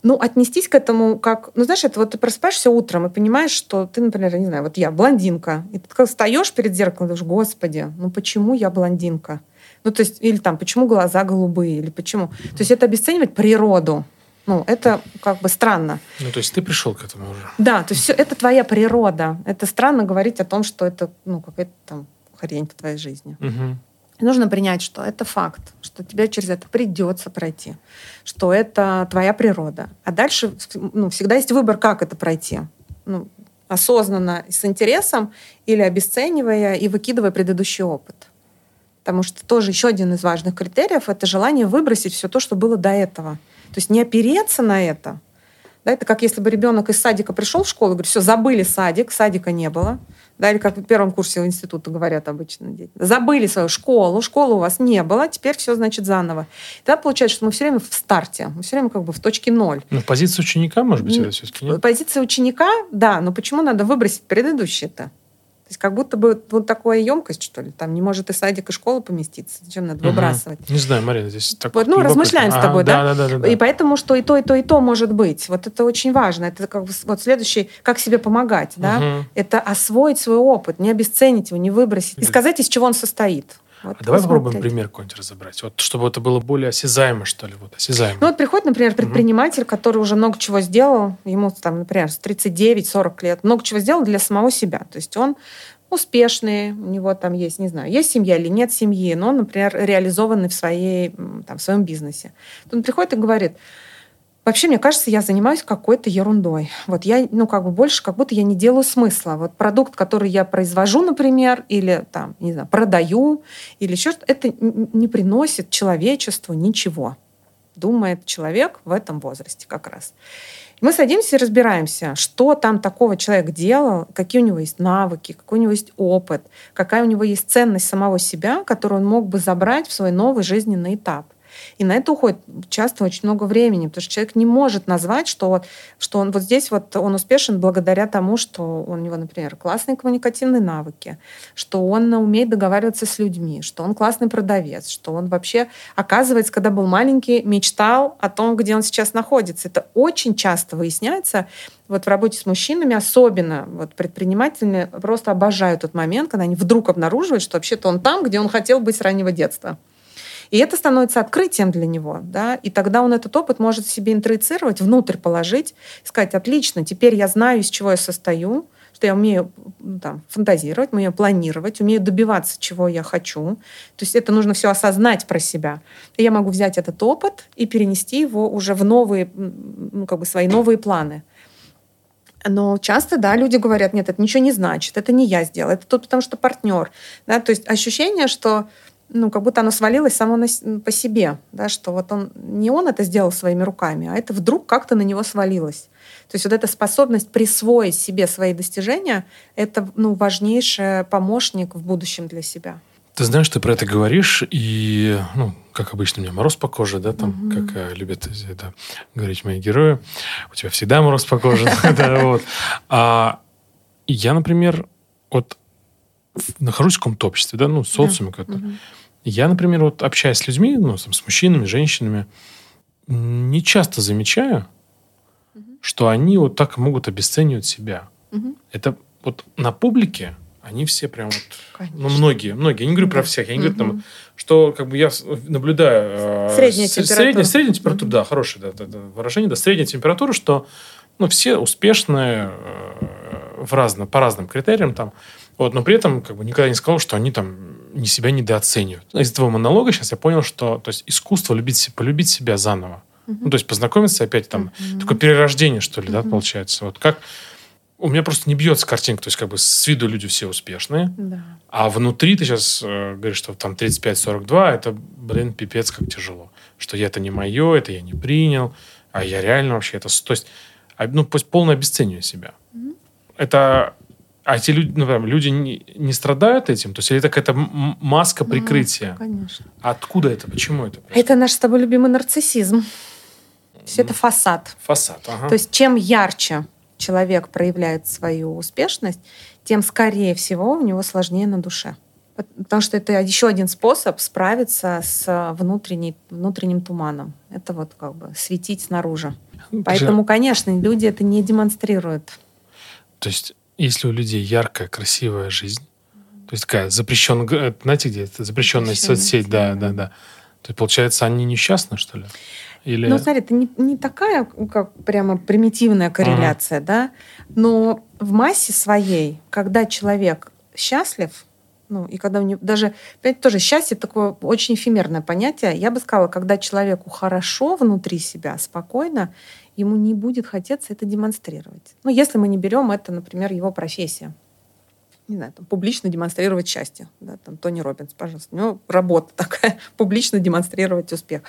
Ну, отнестись к этому как... Ну, знаешь, это вот ты просыпаешься утром и понимаешь, что ты, например, я не знаю, вот я блондинка, и ты как встаешь перед зеркалом думаешь, господи, ну почему я блондинка? Ну, то есть, или там, почему глаза голубые, или почему? То есть это обесценивать природу. Ну, это как бы странно. Ну, то есть ты пришел к этому уже. Да, то есть все, это твоя природа. Это странно говорить о том, что это, ну, какая-то там хрень в твоей жизни. Мгм. Нужно принять, что это факт, что тебе через это придется пройти, что это твоя природа. А дальше ну, всегда есть выбор, как это пройти. Ну, осознанно, с интересом или обесценивая и выкидывая предыдущий опыт. Потому что тоже еще один из важных критериев — это желание выбросить все то, что было до этого. То есть не опереться на это. Да, это как если бы ребенок из садика пришел в школу и говорит, все, забыли садик, садика не было. Да, или как в первом курсе института говорят обычно дети. Забыли свою школу, школы у вас не было, теперь все значит заново. Тогда получается, что мы все время в старте, мы все время как бы в точке ноль. Ну, позиция ученика, может быть, это все-таки нет? Позиция ученика, да, но почему надо выбросить предыдущее-то? То есть как будто бы вот такая емкость, что ли, там не может и садик, и школа поместиться. Зачем надо выбрасывать? Не знаю, Марина, здесь так Вот, ну, размышляем с Ага, тобой, да? Да, да, да. да. И поэтому, что и то, и то, и то может быть. Вот это очень важно. Это как бы вот следующий, как себе помогать, да? Мгм. Это освоить свой опыт, не обесценить его, не выбросить. И сказать, из чего он состоит. Вот А давай попробуем посмотреть. пример какой-нибудь разобрать. Вот, чтобы это было более осязаемо, что ли, вот осязаемо. Ну вот приходит, например, предприниматель, который уже много чего сделал, ему там, например, с 39-40 лет, много чего сделал для самого себя. То есть он успешный, у него там есть, не знаю, есть семья или нет семьи, но например, реализованный в, своей, там, в своем бизнесе. Он приходит и говорит, вообще, мне кажется, я занимаюсь какой-то ерундой. Вот я, ну, как бы больше, как будто я не делаю смысла. Вот продукт, который я произвожу, например, или там, не знаю, продаю, или еще что-то, это не приносит человечеству ничего думает человек в этом возрасте как раз. Мы садимся и разбираемся, что там такого человек делал, какие у него есть навыки, какой у него есть опыт, какая у него есть ценность самого себя, которую он мог бы забрать в свой новый жизненный этап. И на это уходит часто очень много времени, потому что человек не может назвать, что, вот, что он вот здесь вот он успешен благодаря тому, что у него, например, классные коммуникативные навыки, что он умеет договариваться с людьми, что он классный продавец, что он вообще, оказывается, когда был маленький, мечтал о том, где он сейчас находится. Это очень часто выясняется вот в работе с мужчинами, особенно вот предприниматели просто обожают тот момент, когда они вдруг обнаруживают, что вообще-то он там, где он хотел быть с раннего детства. И это становится открытием для него, да, и тогда он этот опыт может себе интроицировать, внутрь положить, сказать, отлично, теперь я знаю, из чего я состою, что я умею там, фантазировать, умею планировать, умею добиваться, чего я хочу. То есть это нужно все осознать про себя. И я могу взять этот опыт и перенести его уже в новые, ну, как бы свои новые планы. Но часто, да, люди говорят, нет, это ничего не значит, это не я сделал, это тут потому что партнер. Да? То есть ощущение, что ну, как будто оно свалилось само на по себе, да, что вот он, не он это сделал своими руками, а это вдруг как-то на него свалилось. То есть вот эта способность присвоить себе свои достижения, это ну, важнейший помощник в будущем для себя. Ты знаешь, ты про это говоришь, и, ну, как обычно, у меня мороз по коже, да, там, Мгм. как э, любят это говорить мои герои. У тебя всегда мороз по коже. [laughs] да, вот. А я, например, вот нахожусь в каком-то обществе, да, ну, социуме какой-то. Мгм. Я, например, вот общаясь с людьми, ну, там, с мужчинами, женщинами, не часто замечаю, Мгм. что они вот так могут обесценивать себя. Мгм. Это вот на публике они все прям вот, ну, Конечно. многие, многие, я не говорю про Да. всех, я не говорю там, что как бы я наблюдаю... э, Средняя с- температура. Средняя, средняя температура, Мгм. да, хорошее да, да, да, выражение, да, средняя температура, что ну, все успешные э, в разно, по разным критериям там, вот, но при этом как бы никогда не сказал, что они там не себя недооценивают. Из этого монолога сейчас я понял, что то есть искусство любить, полюбить себя заново. Мгм. Ну, то есть познакомиться опять там, Мгм. такое перерождение, что ли, да, Мгм. получается. Вот как у меня просто не бьется картинка, то есть как бы с виду люди все успешные, Да. а внутри ты сейчас э, говоришь, что там 35-42, это, блин, пипец как тяжело. Что я это не мое, это я не принял, а я реально вообще это... То есть, а, ну, пусть полное обесценивание себя. Мгм. Это... А эти люди, ну, прям, люди не, не страдают этим? То есть, это какая-то маска прикрытия? Конечно. Откуда это? Почему это? Это наш с тобой любимый нарциссизм. есть это фасад. Фасад, ага. То есть чем ярче человек проявляет свою успешность, тем, скорее всего, у него сложнее на душе. Потому что это еще один способ справиться с внутренней, внутренним туманом. Это вот как бы светить снаружи. Поэтому, конечно, люди это не демонстрируют. То есть, если у людей яркая, красивая жизнь, то есть такая запрещенная, знаете, где это запрещенная соцсеть, да, да, да. То есть, получается, они несчастны, что ли? Или... Ну, смотри, это не, не такая, как прямо примитивная корреляция, ага. да, но в массе своей, когда человек счастлив, ну, и когда у него даже, опять тоже счастье такое очень эфемерное понятие. Я бы сказала, когда человеку хорошо внутри себя, спокойно, ему не будет хотеться это демонстрировать. Ну, если мы не берем это, например, его профессия не знаю, там, публично демонстрировать счастье. Да, там, Тони Робинс, пожалуйста. У него работа [laughs] такая, публично демонстрировать успех.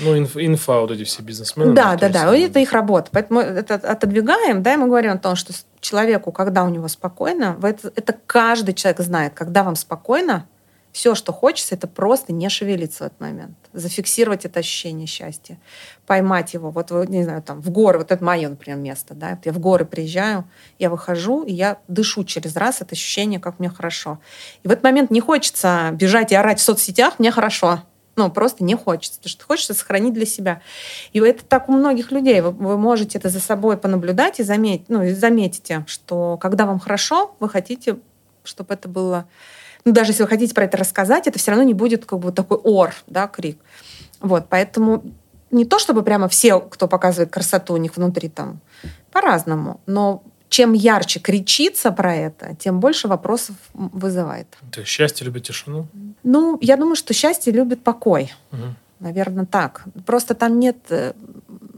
Ну, инф, инфа, вот эти все бизнесмены. Да, да, да, это их работа. Поэтому это отодвигаем, да, и мы говорим о том, что человеку, когда у него спокойно, это, это каждый человек знает, когда вам спокойно, все, что хочется, это просто не шевелиться в этот момент. Зафиксировать это ощущение счастья. Поймать его. Вот, не знаю, там, в горы. Вот это мое, например, место. Да? Я в горы приезжаю, я выхожу, и я дышу через раз это ощущение, как мне хорошо. И в этот момент не хочется бежать и орать в соцсетях «мне хорошо». Ну, просто не хочется, потому что хочется сохранить для себя. И это так у многих людей. Вы, вы можете это за собой понаблюдать и заметить, ну, и заметите, что когда вам хорошо, вы хотите, чтобы это было ну, даже если вы хотите про это рассказать, это все равно не будет как бы такой ор, да, крик. Вот, поэтому не то, чтобы прямо все, кто показывает красоту, у них внутри там по-разному, но чем ярче кричится про это, тем больше вопросов вызывает. То есть счастье любит тишину? Ну, я думаю, что счастье любит покой. Угу. Наверное, так. Просто там нет э,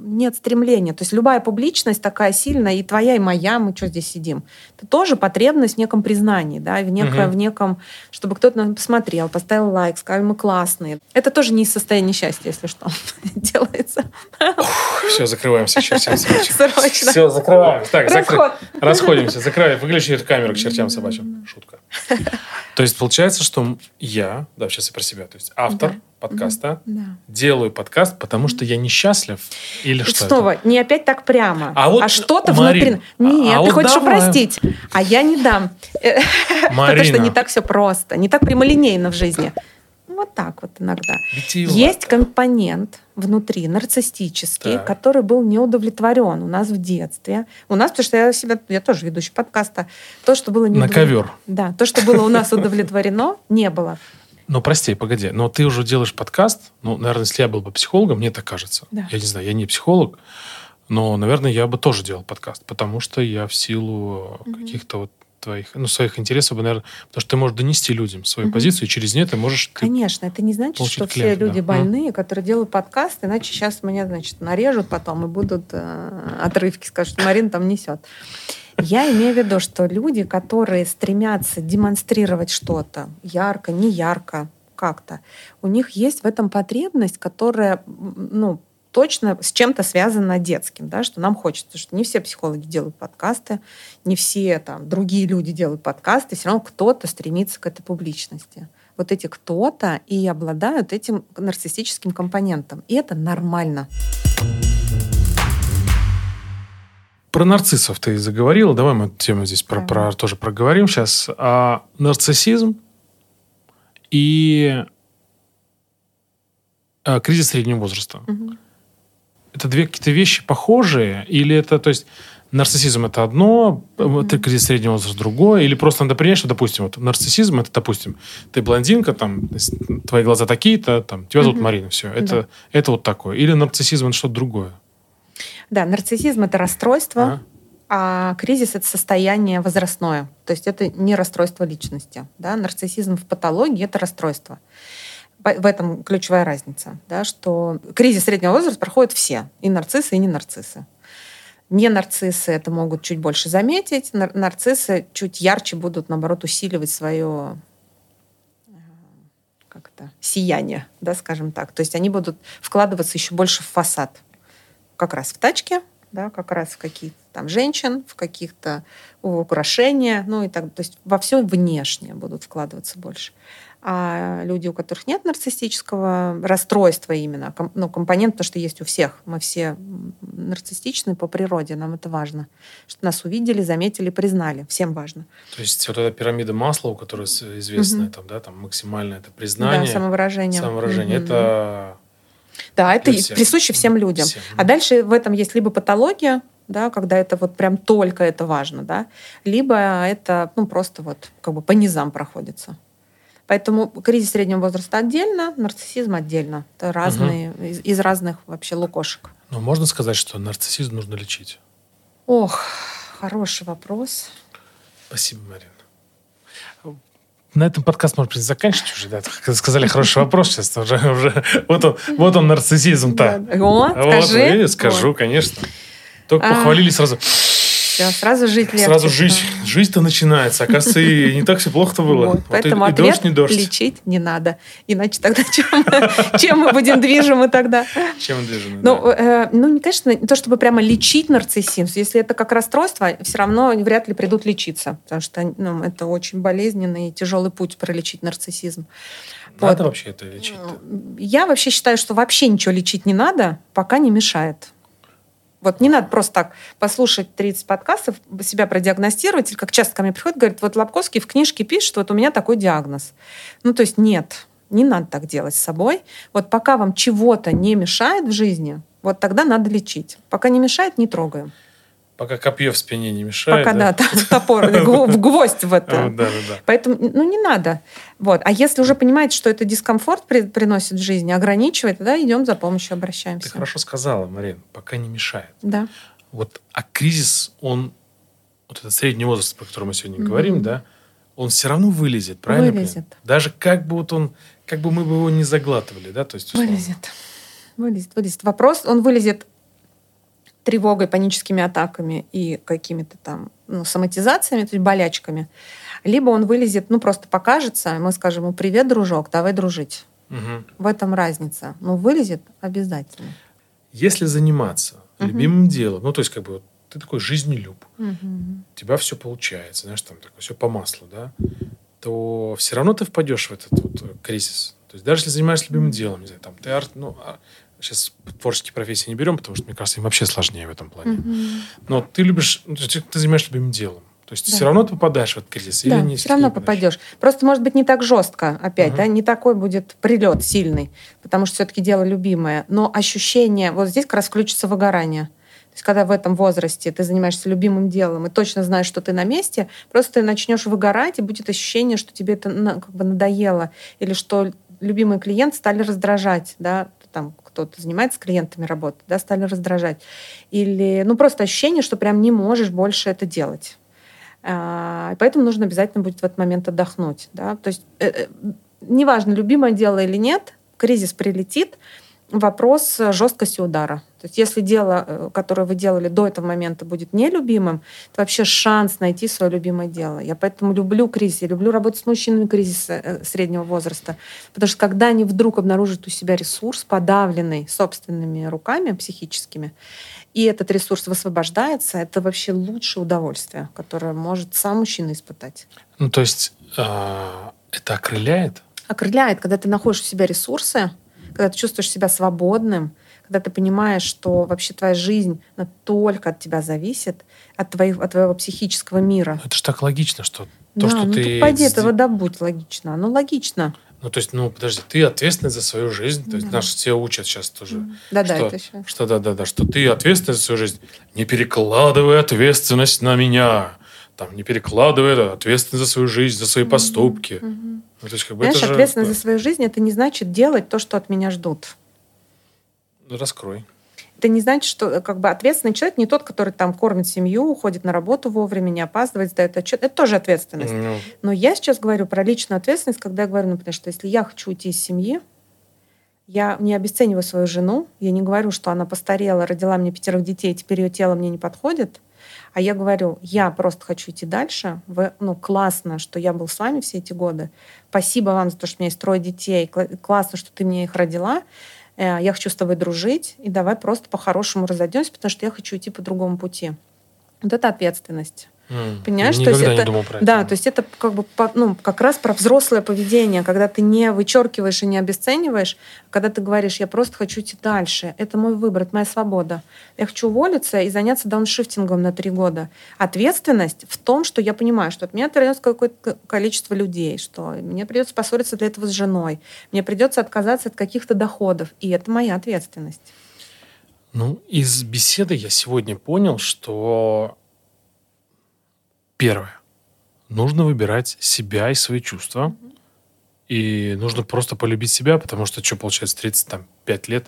нет стремления. То есть любая публичность такая сильная, и твоя, и моя, мы что здесь сидим, это тоже потребность в неком признании, да, в, неком, угу. в неком, чтобы кто-то нас посмотрел, поставил лайк, сказал, мы классные. Это тоже не из состояния счастья, если что, [laughs] делается. Все, закрываемся, чертям собачьим. Все, закрываем. Так, закры... расходимся, закрываем. Выключи эту камеру к чертям собачьим. Шутка. [laughs] То есть получается, что я, да, сейчас я про себя, то есть автор, подкаста. Да. Делаю подкаст, потому что я несчастлив или что Снова, это? не опять так прямо, а, вот, а что-то Марин, внутри. Нет, а, а ты вот хочешь давай. упростить, а я не дам. [laughs] Потому что не так все просто, не так прямолинейно в жизни. Вот так вот иногда. Есть компонент внутри, нарциссический, так. который был не удовлетворен у нас в детстве. У нас, потому что я себя, я тоже ведущий подкаста, то, что было не На ковер. Да, то, что было у нас удовлетворено, не было. Ну, прости, погоди, но ты уже делаешь подкаст, ну, наверное, если я был бы психологом, мне так кажется. Да. Я не знаю, я не психолог, но, наверное, я бы тоже делал подкаст, потому что я в силу угу. каких-то вот твоих, ну, своих интересов, наверное, потому что ты можешь донести людям свою угу. позицию, и через нее ты можешь... Конечно, это не значит, что клиента, все люди да. больные, которые делают подкаст, иначе сейчас меня, значит, нарежут потом и будут э, отрывки, скажут, что Марина там несет. Я имею в виду, что люди, которые стремятся демонстрировать что-то ярко, не ярко, как-то, у них есть в этом потребность, которая, ну, точно с чем-то связано детским, да, что нам хочется, что не все психологи делают подкасты, не все там другие люди делают подкасты, все равно кто-то стремится к этой публичности. Вот эти кто-то и обладают этим нарциссическим компонентом. И это нормально. Про нарциссов ты заговорила. Давай мы эту тему здесь про, про, тоже проговорим сейчас. А, нарциссизм и а, кризис среднего возраста. Угу. Это две какие-то вещи похожие? Или это, то есть, нарциссизм это одно, mm-hmm. кризис среднего возраста другое, или просто надо принять, что, допустим, вот нарциссизм это, допустим, ты блондинка, там, твои глаза такие-то, там, тебя зовут mm-hmm. Марина, все, это, да. это вот такое. Или нарциссизм это что-то другое. Да, нарциссизм это расстройство, а, а кризис это состояние возрастное. То есть это не расстройство личности. Да? Нарциссизм в патологии это расстройство. В этом ключевая разница, да, что кризис среднего возраста проходят все, и нарциссы, и не нарциссы. Не нарциссы это могут чуть больше заметить, нарциссы чуть ярче будут, наоборот, усиливать свое э, как это, сияние, да, скажем так. То есть они будут вкладываться еще больше в фасад как раз в тачке, да, как раз в каких-то там женщин, в каких-то украшения, ну и так, то есть во все внешнее будут вкладываться больше. А люди, у которых нет нарциссического расстройства именно, ну, компонент, то, что есть у всех, мы все нарциссичны по природе, нам это важно, что нас увидели, заметили, признали, всем важно. То есть вот эта пирамида масла, у которой известная, угу. там, да, там максимальное это признание. Да, самовыражение. Самовыражение. Угу. Это да, это всем. присуще всем людям. Всем. А дальше в этом есть либо патология, да, когда это вот прям только это важно, да, либо это ну, просто вот как бы по низам проходится. Поэтому кризис среднего возраста отдельно, нарциссизм отдельно. Это разные, угу. из, из разных вообще лукошек. Но можно сказать, что нарциссизм нужно лечить? Ох, хороший вопрос. Спасибо, Марина. На этом подкаст, может заканчивать уже, да? Сказали хороший вопрос сейчас. Уже, уже, вот, он, вот он, нарциссизм-то. Да. О, скажи. Вот, скажу, вот. конечно. Только а... похвалили сразу. Все, сразу жить легче. Сразу жизнь. Жизнь-то начинается. Оказывается, и не так все плохо-то было. Вот, поэтому и, и ответ дождь, не дождь. лечить не надо. Иначе тогда [laughs] чем, чем мы будем движимы тогда? Чем движимы, Ну, да. э, ну, конечно, не то чтобы прямо лечить нарциссизм. Если это как расстройство, все равно вряд ли придут лечиться. Потому что ну, это очень болезненный и тяжелый путь пролечить нарциссизм. Надо вот. вообще это лечить? Я вообще считаю, что вообще ничего лечить не надо, пока не мешает. Вот не надо просто так послушать 30 подкастов, себя продиагностировать, или как часто ко мне приходит, говорит, вот Лобковский в книжке пишет, вот у меня такой диагноз. Ну, то есть нет, не надо так делать с собой. Вот пока вам чего-то не мешает в жизни, вот тогда надо лечить. Пока не мешает, не трогаем. Пока копье в спине не мешает. Пока, да, да [laughs] топор, в гвоздь в это. Да, да, да. Поэтому, ну, не надо. Вот. А если уже понимаете, что это дискомфорт при, приносит в жизни, ограничивает, тогда идем за помощью, обращаемся. Ты хорошо сказала, Марин, пока не мешает. Да. Вот, а кризис, он, вот этот средний возраст, про который мы сегодня mm-hmm. говорим, да, он все равно вылезет, правильно? Вылезет. Даже как бы вот он, как бы мы бы его не заглатывали, да, то есть условно. Вылезет. Вылезет, вылезет. Вопрос, он вылезет тревогой, паническими атаками и какими-то там ну, соматизациями, то есть болячками, либо он вылезет, ну, просто покажется, и мы скажем ему, привет, дружок, давай дружить. Угу. В этом разница. Но вылезет обязательно. Если заниматься угу. любимым делом, ну, то есть, как бы, ты такой жизнелюб, угу. у тебя все получается, знаешь, там такое все по маслу, да, то все равно ты впадешь в этот вот кризис. То есть даже если занимаешься любимым делом, не знаю, там ты арт, ну, а, сейчас творческие профессии не берем, потому что, мне кажется, им вообще сложнее в этом плане. Mm-hmm. Но ты любишь, ну, ты занимаешься любимым делом. То есть да. все равно ты попадаешь в этот кризис да, или не? все равно попадешь. Просто, может быть, не так жестко опять, угу. да, не такой будет прилет сильный, потому что все-таки дело любимое. Но ощущение, вот здесь как раз включится выгорание. То есть когда в этом возрасте ты занимаешься любимым делом и точно знаешь, что ты на месте, просто ты начнешь выгорать, и будет ощущение, что тебе это как бы надоело, или что любимый клиент стали раздражать, да, там кто-то занимается с клиентами работы, да, стали раздражать. Или, ну, просто ощущение, что прям не можешь больше это делать. А, поэтому нужно обязательно будет в этот момент отдохнуть. Да? То есть э, э, неважно, любимое дело или нет, кризис прилетит, вопрос жесткости удара. То есть если дело, э, которое вы делали до этого момента, будет нелюбимым, это вообще шанс найти свое любимое дело. Я поэтому люблю кризис, я люблю работать с мужчинами кризиса э, среднего возраста. Потому что когда они вдруг обнаружат у себя ресурс, подавленный собственными руками психическими, и этот ресурс высвобождается, это вообще лучшее удовольствие, которое может сам мужчина испытать. Ну, то есть э, это окрыляет? Окрыляет, когда ты находишь у себя ресурсы, когда ты чувствуешь себя свободным, когда ты понимаешь, что вообще твоя жизнь только от тебя зависит, от, твоих, от твоего психического мира. Это же так логично, что то, да, что ну, ты... Ну, пойди этого добудь логично. Ну, логично. Ну, то есть, ну, подожди, ты ответственный за свою жизнь. То есть, да. наши все учат сейчас тоже. Да-да, что, это сейчас. Что, да-да-да, что ты ответственный за свою жизнь. Не перекладывай ответственность на меня. Там, не перекладывай ответственность за свою жизнь, за свои угу. поступки. Угу. Ну, то есть, как бы Знаешь, ответственность же... за свою жизнь, это не значит делать то, что от меня ждут. Ну, раскрой. Это не значит, что э, как бы ответственный человек не тот, который там кормит семью, ходит на работу вовремя, не опаздывает, сдает отчет. Это тоже ответственность. Ну. Но я сейчас говорю про личную ответственность, когда я говорю, например, что если я хочу уйти из семьи, я не обесцениваю свою жену, я не говорю, что она постарела, родила мне пятерых детей, теперь ее тело мне не подходит. А я говорю, я просто хочу идти дальше. Вы, ну, классно, что я был с вами все эти годы. Спасибо вам за то, что у меня есть трое детей. Классно, что ты мне их родила. э, я хочу с тобой дружить, и давай просто по-хорошему разойдемся, потому что я хочу идти по другому пути. Вот это ответственность. М, Понимаешь, то Никогда есть не это, думал про это. да, то есть это как бы ну, как раз про взрослое поведение, когда ты не вычеркиваешь и не обесцениваешь, когда ты говоришь, я просто хочу идти дальше, это мой выбор, это моя свобода. Я хочу уволиться и заняться дауншифтингом на три года. Ответственность в том, что я понимаю, что от меня требуется какое-то количество людей, что мне придется поссориться для этого с женой, мне придется отказаться от каких-то доходов, и это моя ответственность. Ну, из беседы я сегодня понял, что первое. Нужно выбирать себя и свои чувства. И нужно просто полюбить себя, потому что, что получается, 35 лет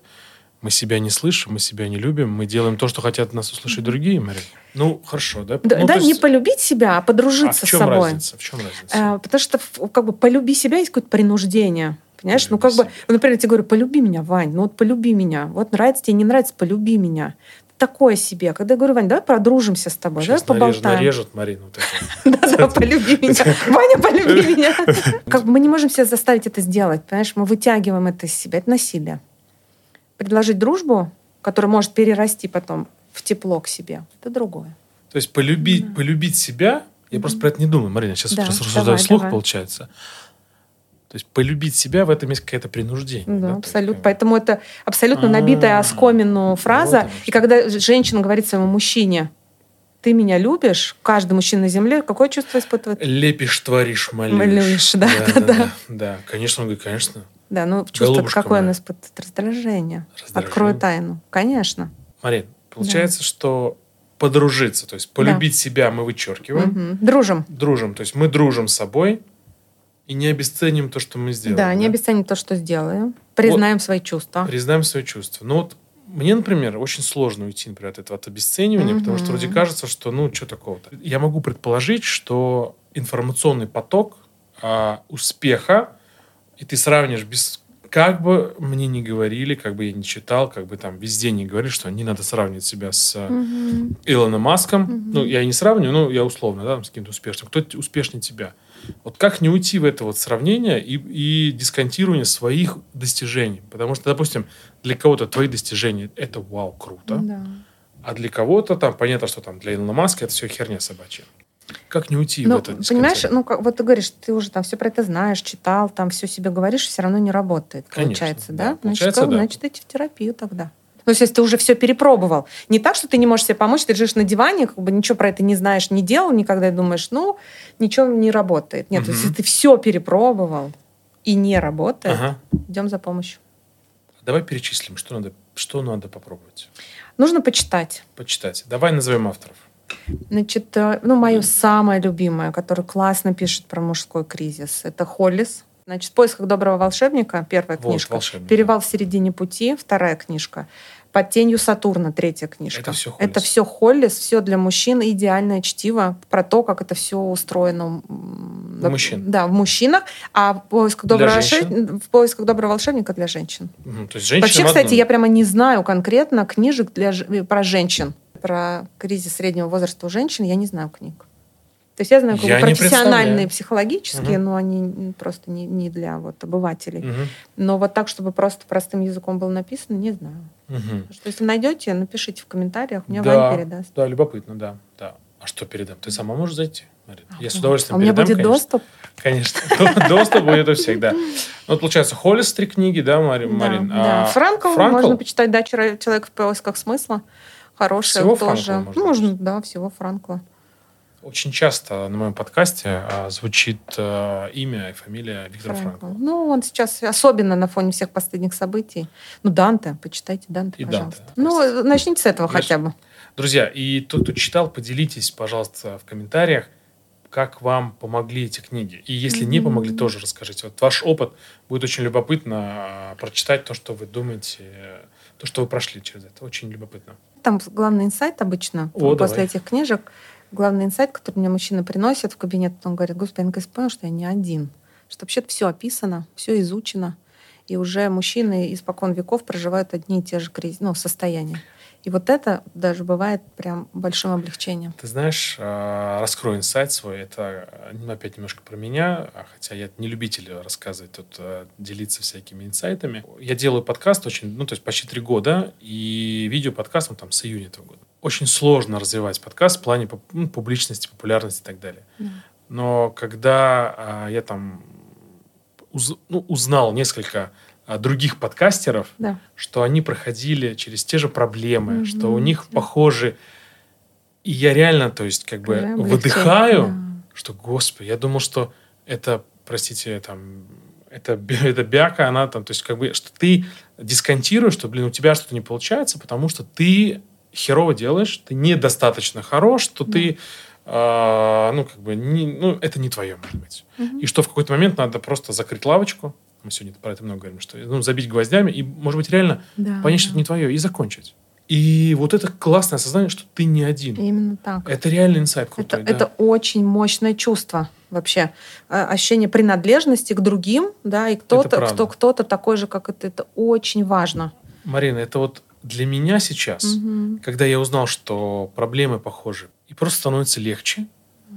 мы себя не слышим, мы себя не любим, мы делаем то, что хотят нас услышать другие, Мария. Ну, хорошо, да? Да, Ну, да, то не есть- полюбить себя, а а подружиться в с чем собой. разница? В чем разница? Э, Потому что в- как бы полюби себя есть какое-то принуждение. Понимаешь? ну, Полюби как бы, себя. ну, например, я тебе говорю, полюби меня, Вань, ну вот полюби меня. Вот нравится тебе, не нравится, полюби меня. Такое себе. Когда я говорю, Вань, давай подружимся с тобой, Сейчас давай нарежут, поболтаем. вот это. [laughs] Да-да, полюби меня. [laughs] Ваня, полюби меня. Как бы мы не можем себя заставить это сделать, понимаешь? Мы вытягиваем это из себя. Это насилие. Предложить дружбу, которая может перерасти потом в тепло к себе, это другое. То есть полюбить, полюбить себя, я просто про это не думаю, Марина, сейчас рассуждаю вслух, получается. То есть полюбить себя, в этом есть какое-то принуждение. Да, да, абсолютно. Поэтому это абсолютно набитая А, оскомину фраза. вот и когда женщина говорит своему мужчине, ты меня любишь, каждый мужчина на земле, какое чувство испытывает? Лепишь, творишь, молишь. Молишь, да, да, да, да. да. Да, конечно, он говорит, конечно. Да, ну чувство какое он моя. испытывает? Раздражение. Раздражение. Открою тайну. Конечно. Марин, получается, что подружиться, то есть полюбить себя мы вычеркиваем, Мгм. Дружим. дружим, то есть мы дружим с собой и не обесценим то, что мы сделали. да, не обесценим то, что сделаем. Признаем свои чувства. Признаем свои чувства. Ну вот мне, например, очень сложно уйти, например, от этого от обесценивания, потому что вроде кажется, что ну что такого-то. Я могу предположить, что информационный поток а, успеха, и ты сравнишь без как бы мне не говорили, как бы я не читал, как бы там везде не говорили, что не надо сравнивать себя с Мгм. Илоном Маском. Мгм. Ну, я и не сравниваю, ну, я условно, да, там, с каким-то успешным. Кто успешнее тебя? Вот как не уйти в это вот сравнение и, и дисконтирование своих достижений? Потому что, допустим, для кого-то твои достижения – это вау, круто. Да. А для кого-то там, понятно, что там для Илона Маска это все херня собачья. Как не уйти Ну, в это понимаешь, ну, как, вот ты говоришь, ты уже там все про это знаешь, читал, там все себе говоришь, все равно не работает, Конечно, получается, да. да? Значит, Получается, как- да. значит, идти в терапию тогда. Ну, если ты уже все перепробовал. Не так, что ты не можешь себе помочь, ты лежишь на диване, как бы ничего про это не знаешь, не делал никогда, и думаешь, ну, ничего не работает. Нет, Мгм. если ты все перепробовал и не работает, Ага. идем за помощью. Давай перечислим, что надо, что надо попробовать. Нужно почитать. Почитать. Давай назовем авторов. Значит, э, ну, мое самое любимое, которое классно пишет про мужской кризис, это Холлис. Значит, «В поисках доброго волшебника» первая Вот, книжка. волшебник. «Перевал в середине пути» вторая книжка. «Под тенью Сатурна» третья книжка. Это всё Холлис. Это все Холлис, все для мужчин, идеальное чтиво про то, как это все устроено У мужчин. Да, в мужчинах, а в поисках доброго, волшеб- в поисках доброго волшебника для женщин. Мгм. То есть Вообще, кстати, я прямо не знаю конкретно книжек для, э, про женщин. Про кризис среднего возраста у женщин я не знаю книг. То есть я знаю как Я профессиональные, психологические, Мгм. но они просто не, не для вот, обывателей. Мгм. Но вот так, чтобы просто простым языком было написано, не знаю. Так Что если найдете, напишите в комментариях, мне Да. Ваня передаст. Да, любопытно, да. да. А что передам? Ты сама можешь зайти, Марина? Я с А удовольствием у меня передам, будет конечно. доступ? Конечно. [laughs] Доступ будет у всех, да. Ну, вот получается, Холлис три книги, да, Мари- Да, Марин? да. А Франкл, можно почитать, да, «Человек в поисках смысла». Хорошая тоже. Франкла можно да, всего Франкла. Очень часто на моем подкасте а, звучит а, имя и фамилия Виктора Франкл. Франкла. Ну, он сейчас особенно на фоне всех последних событий. Ну, Данте, почитайте Данте, И пожалуйста. Данте, ну, начните с этого Я хотя бы. Друзья, и тот, кто читал, поделитесь, пожалуйста, в комментариях, как вам помогли эти книги. И если не помогли, тоже расскажите. Вот ваш опыт будет очень любопытно а, прочитать то, что вы думаете, э, то, что вы прошли через это. Очень любопытно. Там главный инсайт обычно О, после давай. этих книжек. Главный инсайт, который мне мужчина приносит в кабинет, он говорит, господи, я наконец понял, что я не один. Что вообще-то все описано, все изучено. И уже мужчины испокон веков проживают одни и те же криз... ну, состояния. И вот это даже бывает прям большим облегчением. Ты знаешь, а, раскрою инсайт свой. Это ну, опять немножко про меня, а хотя я не любитель рассказывать, тут а, делиться всякими инсайтами. Я делаю подкаст очень, ну, то есть почти три года, и видео подкаст, ну, там, с июня этого года. Очень сложно развивать подкаст в плане ну, публичности, популярности и так далее. Mm. Но когда я там уз, ну, узнал несколько других подкастеров, да. что они проходили через те же проблемы, mm-hmm. что у них да. похожи. И я реально, то есть, как бы выдыхаю, да. что, господи, я думал, что это, простите, там, это, [laughs] это бяка, она там, то есть, как бы, что ты дисконтируешь, что, блин, у тебя что-то не получается, потому что ты херово делаешь, ты недостаточно хорош, что да. ты а, ну, как бы, не, ну, это не твое, может быть. Угу. И что в какой-то момент надо просто закрыть лавочку, мы сегодня про это много говорим, что ну, забить гвоздями и, может быть, реально да, понять, да. что это не твое, и закончить. И вот это классное осознание, что ты не один. Именно так. Это реальный инсайт крутой. Это, да. это очень мощное чувство вообще. А, ощущение принадлежности к другим, да, и кто-то, кто, кто-то такой же, как это. Это очень важно. Марина, это вот для меня сейчас, угу. когда я узнал, что проблемы похожи, и просто становится легче,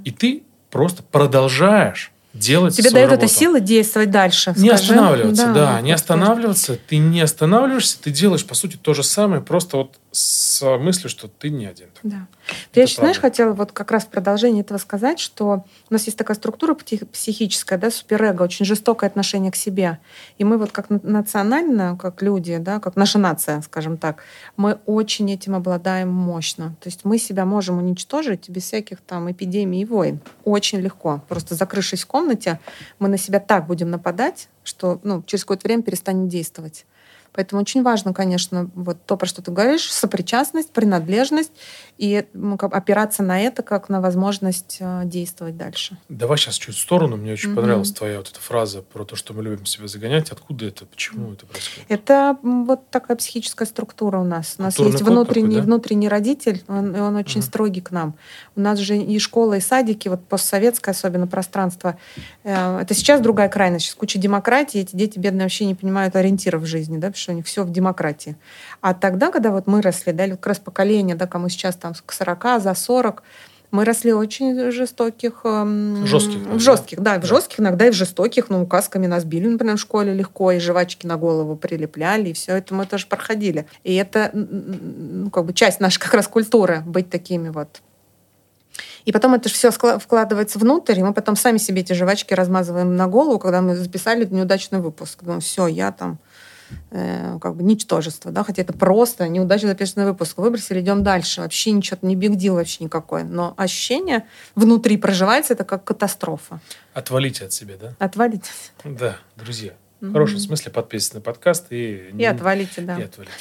и ты просто продолжаешь делать Тебе дает работу. это силы действовать дальше. Не скажи. останавливаться, да, да не останавливаться. Ты не останавливаешься, ты делаешь, по сути, то же самое, просто вот с мыслью, что ты не один. Да. Я еще, знаешь, хотела вот как раз в продолжении этого сказать, что у нас есть такая структура психическая, да, суперэго, очень жестокое отношение к себе. И мы вот как национально, как люди, да, как наша нация, скажем так, мы очень этим обладаем мощно. То есть мы себя можем уничтожить без всяких там эпидемий и войн. Очень легко. Просто закрывшись в комнате, мы на себя так будем нападать, что ну, через какое-то время перестанет действовать. Поэтому очень важно, конечно, вот то, про что ты говоришь, сопричастность, принадлежность и ну, как, опираться на это как на возможность э, действовать дальше. Давай сейчас чуть в сторону. Мне очень mm-hmm. понравилась твоя вот эта фраза про то, что мы любим себя загонять. Откуда это? Почему mm-hmm. это происходит? Это вот такая психическая структура у нас. У нас есть внутренний, такой, да? внутренний родитель, он, он очень mm-hmm. строгий к нам. У нас же и школа, и садики, вот постсоветское особенно пространство. Э, это сейчас другая крайность. Сейчас куча демократии, эти дети бедные вообще не понимают ориентиров в жизни, да, что у них все в демократии. А тогда, когда вот мы росли, да, как раз поколение, да, кому сейчас там к 40, за 40, мы росли очень жестоких. Эм, жестких. В жестких, да, да, в жестких, иногда и в жестоких. Ну, указками нас били, например, в школе легко, и жвачки на голову прилепляли, и все это мы тоже проходили. И это, ну, как бы часть нашей как раз культуры, быть такими вот и потом это все вкладывается внутрь, и мы потом сами себе эти жвачки размазываем на голову, когда мы записали неудачный выпуск. Думаю, все, я там э, как бы ничтожество, да, хотя это просто неудачно записанный выпуск. Выбросили, идем дальше. Вообще ничего, не биг дел вообще никакой. Но ощущение внутри проживается, это как катастрофа. Отвалите от себя, да? Отвалите. Да, друзья. В хорошем смысле подписывайтесь на подкаст и... И отвалите, да. И отвалите.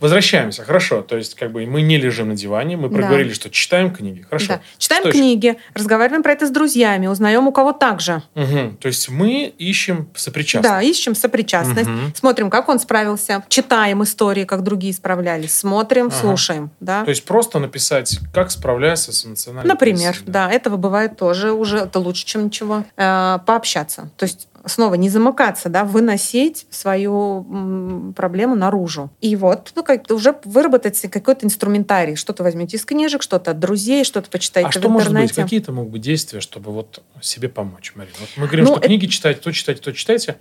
Возвращаемся. Хорошо. То есть, как бы мы не лежим на диване, мы проговорили, да. что читаем книги. Хорошо. Да. Читаем что книги, еще? разговариваем про это с друзьями, узнаем у кого так же. Угу. То есть мы ищем сопричастность. Да, ищем сопричастность. Угу. Смотрим, как он справился. Читаем истории, как другие справлялись. Смотрим, ага. слушаем. Да? То есть просто написать, как справляться с эмоциональной Например, да. да. Этого бывает тоже уже. Это лучше, чем ничего. Э, пообщаться. То есть снова не замыкаться, да, выносить свою проблему наружу. И вот ну, как уже выработать какой-то инструментарий. Что-то возьмете из книжек, что-то от друзей, что-то почитайте а в что интернете. может быть? Какие-то могут быть действия, чтобы вот себе помочь, Марина? Вот мы говорим, ну, что это... книги читайте, то читайте, то читайте.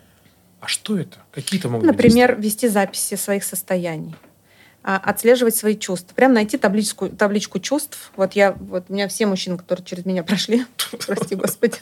А что это? Какие-то могут Например, быть вести записи своих состояний. А, отслеживать свои чувства. Прям найти табличку, табличку чувств. Вот я, вот у меня все мужчины, которые через меня [laughs] прошли, прости господи,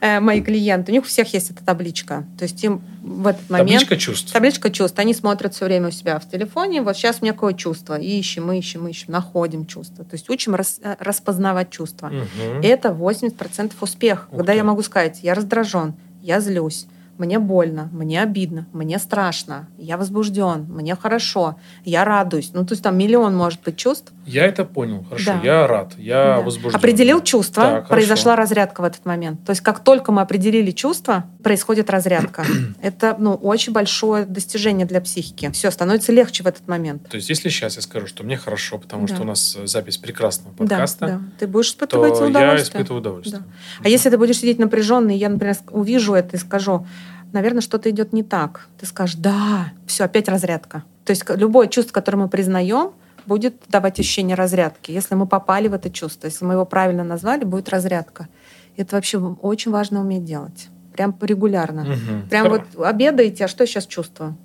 мои клиенты, у них у всех есть эта табличка. То есть им в этот момент... Табличка чувств. Табличка чувств. Они смотрят все время у себя в телефоне. Вот сейчас у меня какое чувство. И ищем, ищем, ищем, находим чувство. То есть учим рас, э, распознавать чувства. Угу. Это 80% успех. Ух когда ты. я могу сказать, я раздражен, я злюсь, мне больно, мне обидно, мне страшно, я возбужден, мне хорошо, я радуюсь. Ну, то есть там миллион может быть чувств. Я это понял, хорошо, да. я рад, я да. возбужден. Определил чувство, так, произошла разрядка в этот момент. То есть как только мы определили чувство, происходит разрядка. [clears throat] это, ну, очень большое достижение для психики. Все, становится легче в этот момент. То есть если сейчас я скажу, что мне хорошо, потому да. что у нас запись прекрасного подкаста, да, да. ты будешь испытывать то удовольствие. я испытываю удовольствие. Да. А если ты будешь сидеть напряженный, я, например, увижу это и скажу, наверное, что-то идет не так. Ты скажешь, да, все, опять разрядка. То есть любое чувство, которое мы признаем, будет давать ощущение разрядки. Если мы попали в это чувство, если мы его правильно назвали, будет разрядка. Это вообще очень важно уметь делать. Прям регулярно. Мгм. Прям Хоро- вот обедаете, а что я сейчас чувствую?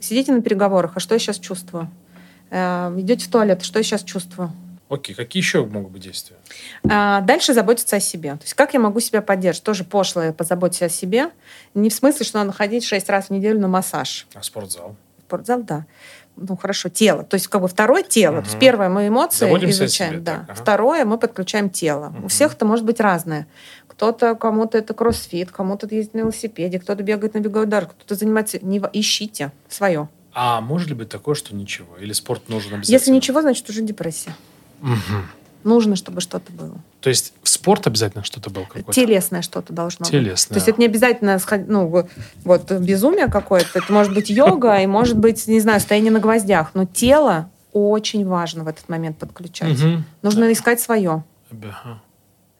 Сидите на переговорах, а что я сейчас чувствую? Э, Идете в туалет, что я сейчас чувствую? Окей, какие еще могут быть действия? А Дальше заботиться о себе. То есть как я могу себя поддерживать? Тоже пошлое позаботиться о себе. Не в смысле, что надо ходить шесть раз в неделю на массаж. А спортзал? Спортзал, да. Ну, хорошо, тело. То есть, как бы второе тело. То есть, первое мы эмоции Заботимся о изучаем, себе, да. так, ага. Второе мы подключаем тело. Мгм. У всех это может быть разное. Кто-то, кому-то это кроссфит, кому-то ездит на велосипеде, кто-то бегает на беговой дорожке, кто-то занимается... Не... Ищите свое. А может ли быть такое, что ничего? Или спорт нужен обязательно? Если ничего, значит уже депрессия. Мгм. Нужно, чтобы что-то было. То есть в спорт обязательно что-то было какое-то? Телесное что-то должно быть. Телесное. То есть это не обязательно ну, вот- безумие какое-то. Это может быть йога, и может быть, не знаю, стояние на гвоздях. Но тело очень важно в этот момент подключать. Мгм. Нужно искать свое. Ага.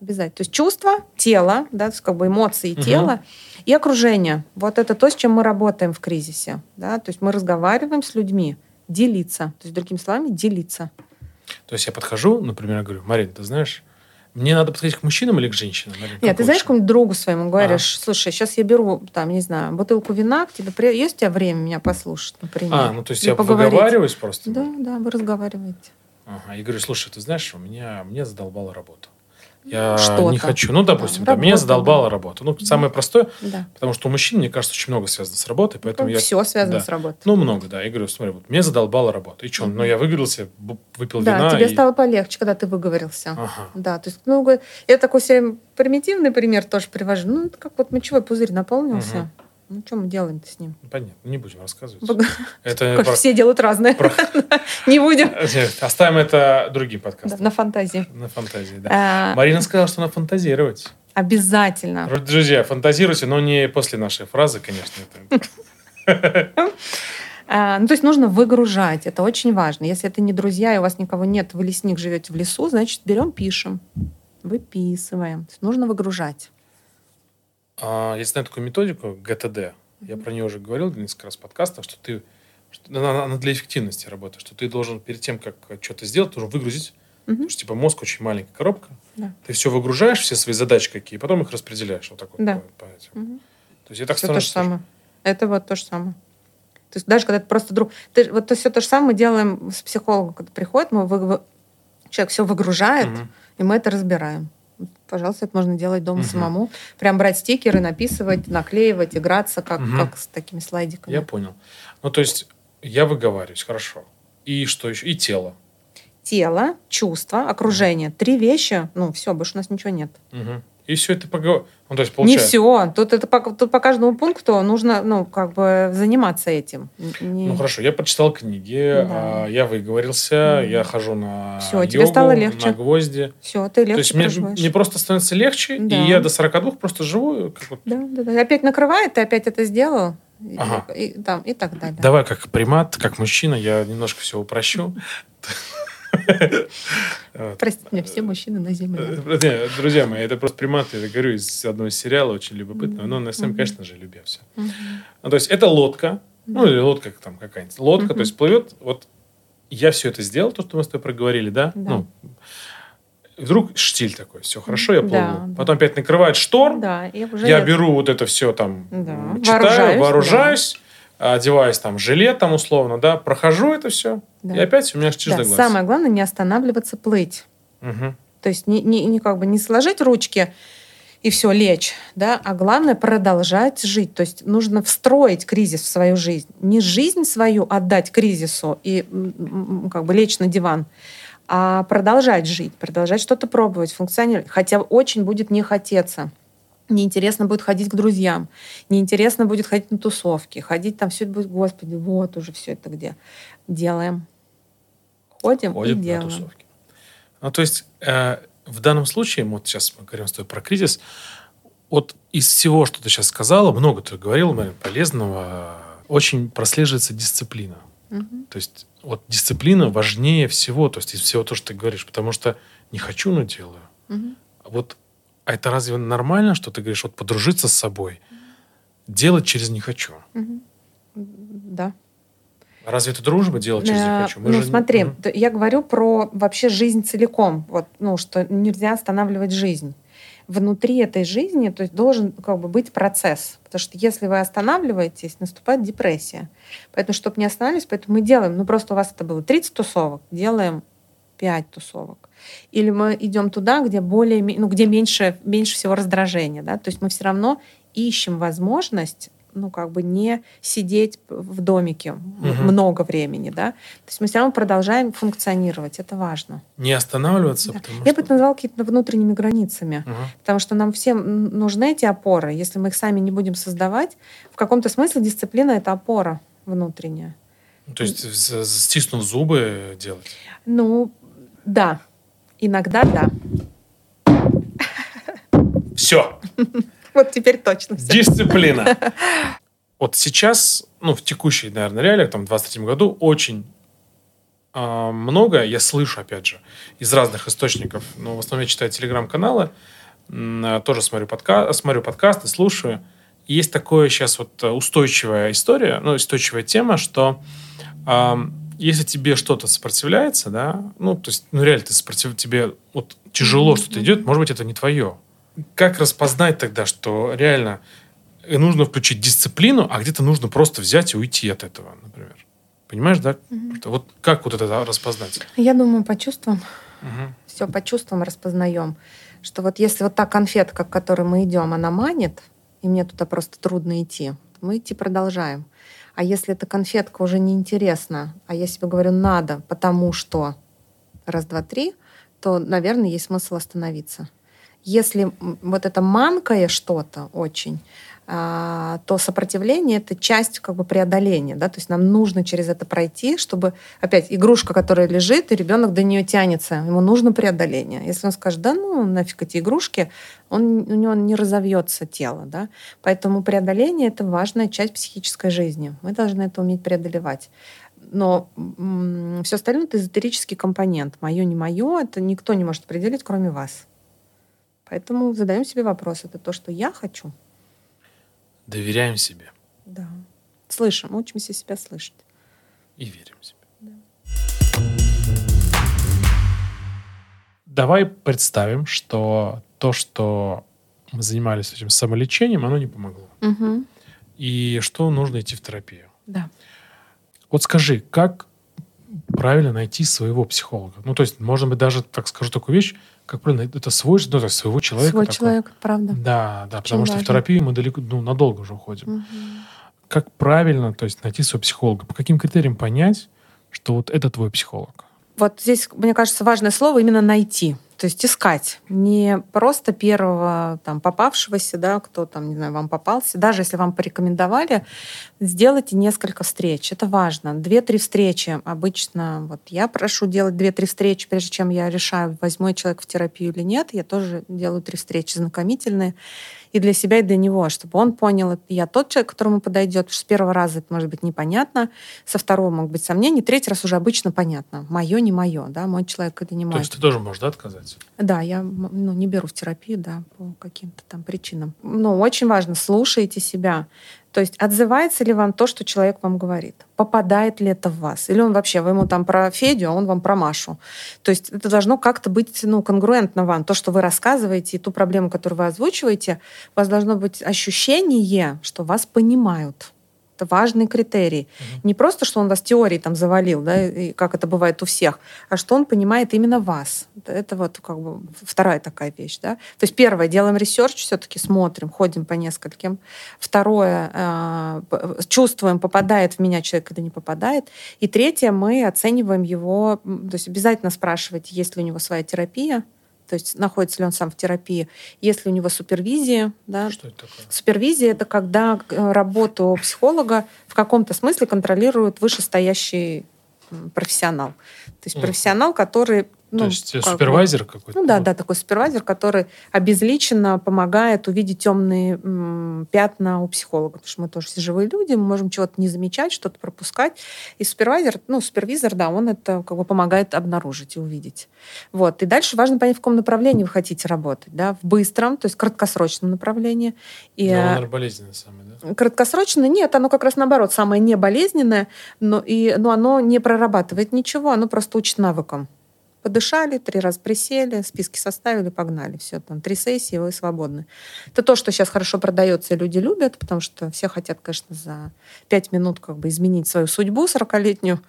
Обязательно. То есть чувство, тело, да, то есть как бы эмоции Мгм. тела и окружение. Вот это то, с чем мы работаем в кризисе. Да? То есть мы разговариваем с людьми, делиться. То есть, другими словами, делиться. То есть я подхожу, например, говорю, Марин, ты знаешь, мне надо подходить к мужчинам или к женщинам? Марин, Нет, ты знаешь, лучше? какому-нибудь другу своему говоришь, слушай, сейчас я беру, там, не знаю, бутылку вина, к тебе при- есть у тебя время меня послушать, например? А, ну то есть Или я поговорить? выговариваюсь просто? Да, да, вы разговариваете. Ага, и говорю, слушай, ты знаешь, у меня, мне задолбала работа. Я Что-то. не хочу. Ну, допустим, Да, да, меня задолбала да. работа. Ну, самое простое, Да. потому что у мужчин, мне кажется, очень много связано с работой, поэтому я... Все связано да. с работой. Ну, много, да. Я говорю, смотри, вот мне задолбала работа. И что? Мгм. Ну, я выговорился, выпил да, вина. тебе и- стало полегче, когда ты выговорился. Ага. Да, то есть, ну, я такой себе примитивный пример тоже привожу. Ну, это как вот мочевой пузырь наполнился. Мгм. Ну, что мы делаем-то с ним? Понятно, не будем рассказывать. Бог- Это про- все делают разное. про- [laughs] Не будем. Нет, Оставим это другим Да, подкастом. На фантазии. На фантазии, да. А, Марина сказала, что надо фантазировать. Обязательно. Друзья, фантазируйте, но не после нашей фразы, конечно. Это... [laughs] А, Ну, то есть нужно выгружать. Это очень важно. Если это не друзья, и у вас никого нет, вы лесник, живете в лесу, значит, берем, пишем. Выписываем. Нужно выгружать. А, Я знаю такую методику ГТД. Я про нее уже говорил несколько раз в подкастах, что ты что она, она для эффективности работает, что ты должен перед тем, как что-то сделать, должен выгрузить. Мгм. Потому что типа мозг очень маленькая коробка. Да. Ты все выгружаешь, все свои задачи какие, потом их распределяешь. Вот так вот. Да. по- по этим. Мгм. То есть я так все то же самое. Это вот то же самое. То есть даже когда это просто друг... Ты, вот все то же самое мы делаем с психологом, когда приходит, мы вы- человек все выгружает, Мгм. и мы это разбираем. Пожалуйста, это можно делать дома Мгм. самому. Прям брать стикеры, написывать, наклеивать, играться, как, Мгм. как с такими слайдиками. Я понял. Ну, то есть я выговариваюсь, хорошо. И что еще? И тело. Тело, чувства, окружение. Три вещи. Ну, все, больше у нас ничего нет. Мгм. И все это поговор... Ну, то есть Не получается... все. Тут, это по, тут по каждому пункту нужно, ну, как бы заниматься этим. Не- Ну хорошо, я прочитал книги, Да. а, я выговорился, Мгм. я хожу на тебе йогу, стало легче. на гвозди. Все, ты легче То есть мне, проживаешь. мне просто становится легче, Да. и я до 42 просто живу. Как вот. Да, да, да. Опять накрывает, ты опять это сделал. И- Ага. И, там, и так далее. Давай как примат, как мужчина, я немножко все упрощу. [laughs] [laughs] Простите меня, все мужчины на земле. Э, Друзья мои, это просто примат, я говорю из одного сериала, очень любопытного, но на самом конечно же, любя все. Ну, то есть это лодка, ну Да. или лодка там какая-нибудь, лодка, то есть плывет, вот я все это сделал, то, что мы с тобой проговорили, да? Да. Ну, вдруг штиль такой, все хорошо, я Да, плыву. да. Потом опять накрывает шторм, Да, я нет. беру вот это все там, Да. читаю, Вооружаюсь, вооружаюсь, одеваюсь там жилет там условно, да, прохожу это все, Да. и опять у меня штиль Да, глаз. самое главное не останавливаться, плыть. Мгм. То есть не, не, не как бы не сложить ручки и все лечь, да, а главное продолжать жить. То есть нужно встроить кризис в свою жизнь, не жизнь свою отдать кризису и как бы лечь на диван, а продолжать жить, продолжать что-то пробовать, функционировать, хотя очень будет не хотеться. Неинтересно будет ходить к друзьям, неинтересно будет ходить на тусовки, ходить там все это будет, господи, вот уже все это где. Делаем. Ходим, Ходим и на делаем. тусовки. Ну, то есть э, в данном случае, вот сейчас мы говорим с тобой про кризис, вот из всего, что ты сейчас сказала, много ты говорил, Марин, полезного, очень прослеживается дисциплина. Мгм. То есть вот дисциплина важнее всего, то есть из всего то, что ты говоришь, потому что не хочу, но делаю. А вот а это разве нормально, что ты говоришь, вот подружиться с собой, делать через не хочу? Да. Разве это дружба делать через «не хочу»? Мы ну, же... смотри, угу. я говорю про вообще жизнь целиком. Вот, ну, что нельзя останавливать жизнь. Внутри этой жизни то есть, должен как бы, быть процесс. Потому что если вы останавливаетесь, наступает депрессия. Поэтому, чтобы не останавливаться, поэтому мы делаем, ну просто у вас это было 30 тусовок, делаем 5 тусовок. Или мы идем туда, где более, ну, где меньше, меньше всего раздражения. Да? То есть мы все равно ищем возможность ну, как бы не сидеть в домике угу. много времени, да. То есть мы все равно продолжаем функционировать, это важно. Не останавливаться, да. Я что... бы это назвала какими-то внутренними границами, угу. потому что нам всем нужны эти опоры. Если мы их сами не будем создавать, в каком-то смысле дисциплина — это опора внутренняя. То есть стиснув зубы делать? Ну, да. Иногда да. Все. Вот теперь точно. Все. Дисциплина. Вот сейчас, ну, в текущей, наверное, реалиях, там, в 23 году очень э, много, я слышу, опять же, из разных источников, но в основном я читаю телеграм-каналы, э, тоже смотрю, подка смотрю подкасты, слушаю. И есть такое сейчас вот устойчивая история, ну, устойчивая тема, что э, если тебе что-то сопротивляется, да, ну, то есть, ну, реально, ты сопротив... тебе вот тяжело mm-hmm. что-то идет, может быть, это не твое как распознать тогда, что реально нужно включить дисциплину, а где-то нужно просто взять и уйти от этого, например? Понимаешь, да? Угу. Вот как вот это распознать? Я думаю, по чувствам. Угу. Все по чувствам распознаем. Что вот если вот та конфетка, к которой мы идем, она манит, и мне туда просто трудно идти, мы идти продолжаем. А если эта конфетка уже неинтересна, а я себе говорю, надо, потому что раз, два, три, то, наверное, есть смысл остановиться если вот это манкое что-то очень, то сопротивление — это часть как бы преодоления. Да? То есть нам нужно через это пройти, чтобы, опять, игрушка, которая лежит, и ребенок до нее тянется, ему нужно преодоление. Если он скажет, да ну нафиг эти игрушки, он, у него не разовьется тело. Да? Поэтому преодоление — это важная часть психической жизни. Мы должны это уметь преодолевать. Но все остальное — это эзотерический компонент. Мое, не мое, это никто не может определить, кроме вас. Поэтому задаем себе вопрос, это то, что я хочу? Доверяем себе. Да. Слышим, учимся себя слышать. И верим себе. Да. Давай представим, что то, что мы занимались этим самолечением, оно не помогло. Угу. И что нужно идти в терапию. Да. Вот скажи, как правильно найти своего психолога? Ну, то есть, может быть, даже, так скажу такую вещь, как правильно, это свой, ну, то своего человека. Свой такой. человек, правда. Да, да, Очень потому важно. что в терапию мы далеко, ну, надолго уже уходим. Угу. Как правильно, то есть найти своего психолога? По каким критериям понять, что вот это твой психолог? Вот здесь, мне кажется, важное слово именно найти. То есть искать. Не просто первого там, попавшегося, да, кто там, не знаю, вам попался. Даже если вам порекомендовали, сделайте несколько встреч. Это важно. Две-три встречи. Обычно вот я прошу делать две-три встречи, прежде чем я решаю, возьму я человека в терапию или нет. Я тоже делаю три встречи знакомительные и для себя, и для него, чтобы он понял, это я тот человек, которому подойдет. Потому что с первого раза это может быть непонятно, со второго могут быть сомнения, третий раз уже обычно понятно. Мое, не мое, да, мой человек это не мой. То есть ты тоже можешь, да, отказаться? Да, я ну, не беру в терапию, да, по каким-то там причинам. Но очень важно, слушайте себя. То есть отзывается ли вам то, что человек вам говорит? Попадает ли это в вас? Или он вообще, вы ему там про Федю, а он вам про Машу? То есть это должно как-то быть ну, конгруентно вам. То, что вы рассказываете, и ту проблему, которую вы озвучиваете, у вас должно быть ощущение, что вас понимают. Это важный критерий. Угу. Не просто, что он вас теорией там завалил, да, и как это бывает у всех, а что он понимает именно вас. Это вот как бы вторая такая вещь, да. То есть первое, делаем research, все-таки смотрим, ходим по нескольким. Второе, э, чувствуем, попадает в меня человек или не попадает. И третье, мы оцениваем его, то есть обязательно спрашивать, есть ли у него своя терапия, то есть находится ли он сам в терапии, есть ли у него супервизия. Да? Что это такое? Супервизия — это когда э, работу психолога в каком-то смысле контролирует вышестоящий профессионал. То есть профессионал, который Ну, То есть как супервайзер бы, какой-то? Ну да, да, такой супервайзер, который обезличенно помогает увидеть темные м, пятна у психолога. Потому что мы тоже все живые люди, мы можем чего-то не замечать, что-то пропускать. И супервайзер, ну, супервизор, да, он это как бы помогает обнаружить и увидеть. Вот. И дальше важно понять, в каком направлении вы хотите работать. Да? В быстром, то есть краткосрочном направлении. И, но он болезненный самый, да? Краткосрочно нет, оно как раз наоборот, самое неболезненное, но, и, но оно не прорабатывает ничего, оно просто учит навыкам подышали, три раза присели, списки составили, погнали. Все, там три сессии, вы свободны. Это то, что сейчас хорошо продается, и люди любят, потому что все хотят, конечно, за пять минут как бы изменить свою судьбу 40-летнюю.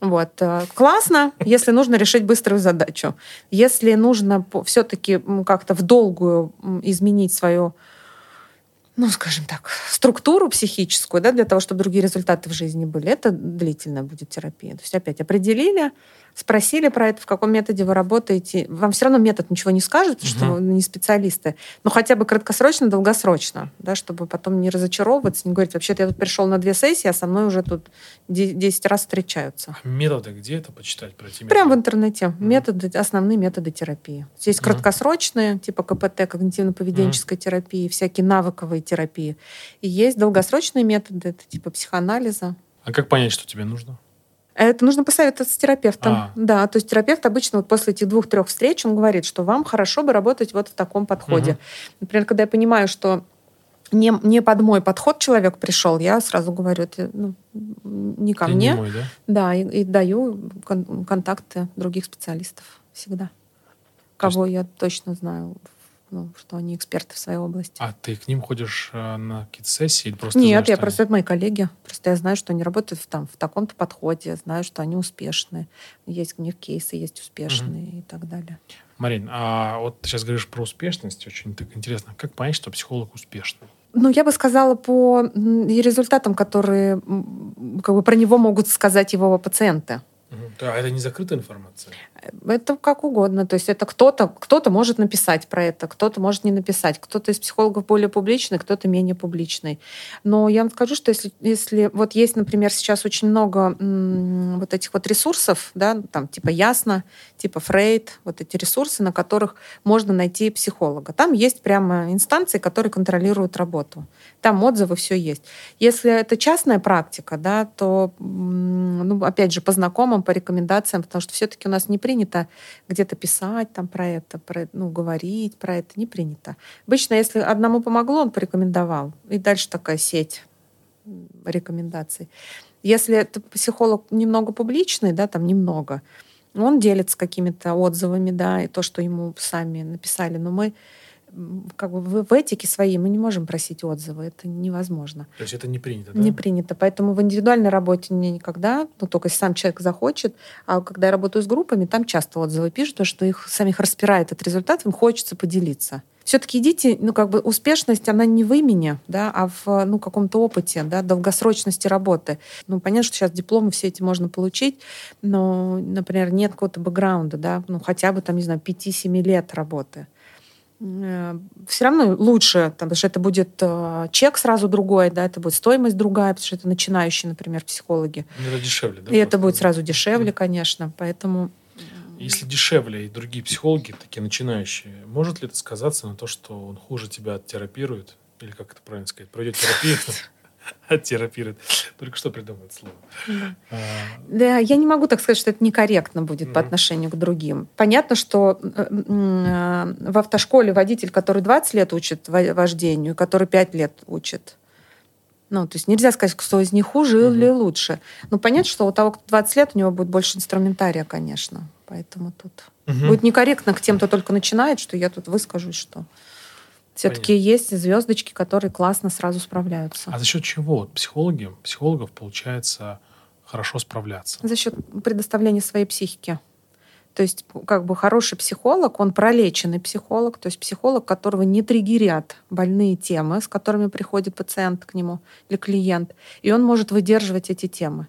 Вот. Э, классно, если нужно решить быструю задачу. Если нужно все-таки как-то в долгую изменить свою ну, скажем так, структуру психическую, да, для того, чтобы другие результаты в жизни были, это длительная будет терапия. То есть опять определили, спросили про это, в каком методе вы работаете. Вам все равно метод ничего не скажет, угу. что вы не специалисты, но хотя бы краткосрочно, долгосрочно, да, чтобы потом не разочаровываться, не говорить, вообще-то я тут пришел на две сессии, а со мной уже тут 10 раз встречаются. А методы где это почитать? Про эти Прямо в интернете. Угу. Методы, основные методы терапии. Есть угу. краткосрочные, типа КПТ, когнитивно-поведенческой угу. терапии, всякие навыковые терапии. И есть долгосрочные методы, это типа психоанализа. А как понять, что тебе нужно? Это нужно посоветоваться с терапевтом. А. Да, то есть терапевт обычно вот после этих двух-трех встреч он говорит, что вам хорошо бы работать вот в таком подходе. Угу. Например, когда я понимаю, что не, не под мой подход человек пришел, я сразу говорю, это ну, не ко Ты мне. Не мой, да? Да, и, и даю кон- контакты других специалистов всегда. Кого есть... я точно знаю ну, что они эксперты в своей области. А ты к ним ходишь э, на какие-то сессии или просто Нет, знаешь, я просто это мои коллеги. Просто я знаю, что они работают в, там, в таком-то подходе, знаю, что они успешны. Есть у них кейсы, есть успешные угу. и так далее. Марин, а вот ты сейчас говоришь про успешность, очень так интересно. Как понять, что психолог успешный? Ну, я бы сказала по результатам, которые как бы про него могут сказать его пациенты. Да, это не закрытая информация. Это как угодно. То есть это кто-то кто может написать про это, кто-то может не написать. Кто-то из психологов более публичный, кто-то менее публичный. Но я вам скажу, что если, если вот есть, например, сейчас очень много вот этих вот ресурсов, да, там типа Ясно, типа Фрейд, вот эти ресурсы, на которых можно найти психолога. Там есть прямо инстанции, которые контролируют работу. Там отзывы, все есть. Если это частная практика, да, то, ну, опять же, по знакомым, по рекомендациям, потому что все-таки у нас не принято где-то писать там про это, про, ну, говорить про это, не принято. Обычно, если одному помогло, он порекомендовал. И дальше такая сеть рекомендаций. Если это психолог немного публичный, да, там немного, он делится какими-то отзывами, да, и то, что ему сами написали. Но мы как бы в, в этике своей мы не можем просить отзывы, это невозможно. То есть это не принято, да? Не принято, поэтому в индивидуальной работе мне никогда, ну только если сам человек захочет, а когда я работаю с группами, там часто отзывы пишут, потому что их самих распирает этот результат, им хочется поделиться. Все-таки идите, ну как бы успешность, она не в имени, да, а в ну, каком-то опыте, да, долгосрочности работы. Ну понятно, что сейчас дипломы все эти можно получить, но, например, нет какого-то бэкграунда, да, ну хотя бы там, не знаю, 5-7 лет работы. Э, все равно лучше, потому что это будет э, чек сразу другой, да, это будет стоимость другая, потому что это начинающие, например, психологи. Ну, это дешевле, да? И это будет сразу дешевле, конечно, поэтому... Если дешевле и другие психологи, такие начинающие, может ли это сказаться на то, что он хуже тебя оттерапирует? Или как это правильно сказать? Пройдет терапию? [laughs] [laughs] Оттерапирует. Только что придумает слово. Да. А... да, я не могу так сказать, что это некорректно будет mm-hmm. по отношению к другим. Понятно, что э, э, в автошколе водитель, который 20 лет учит вождению, который 5 лет учит, ну, то есть нельзя сказать, кто из них хуже mm-hmm. или лучше. Но понятно, что у того, кто 20 лет, у него будет больше инструментария, конечно. Поэтому тут mm-hmm. будет некорректно к тем, кто только начинает, что я тут выскажусь, что все-таки есть звездочки, которые классно сразу справляются. А за счет чего психологи, психологов получается хорошо справляться? За счет предоставления своей психики. То есть как бы хороший психолог, он пролеченный психолог, то есть психолог, которого не триггерят больные темы, с которыми приходит пациент к нему или клиент, и он может выдерживать эти темы.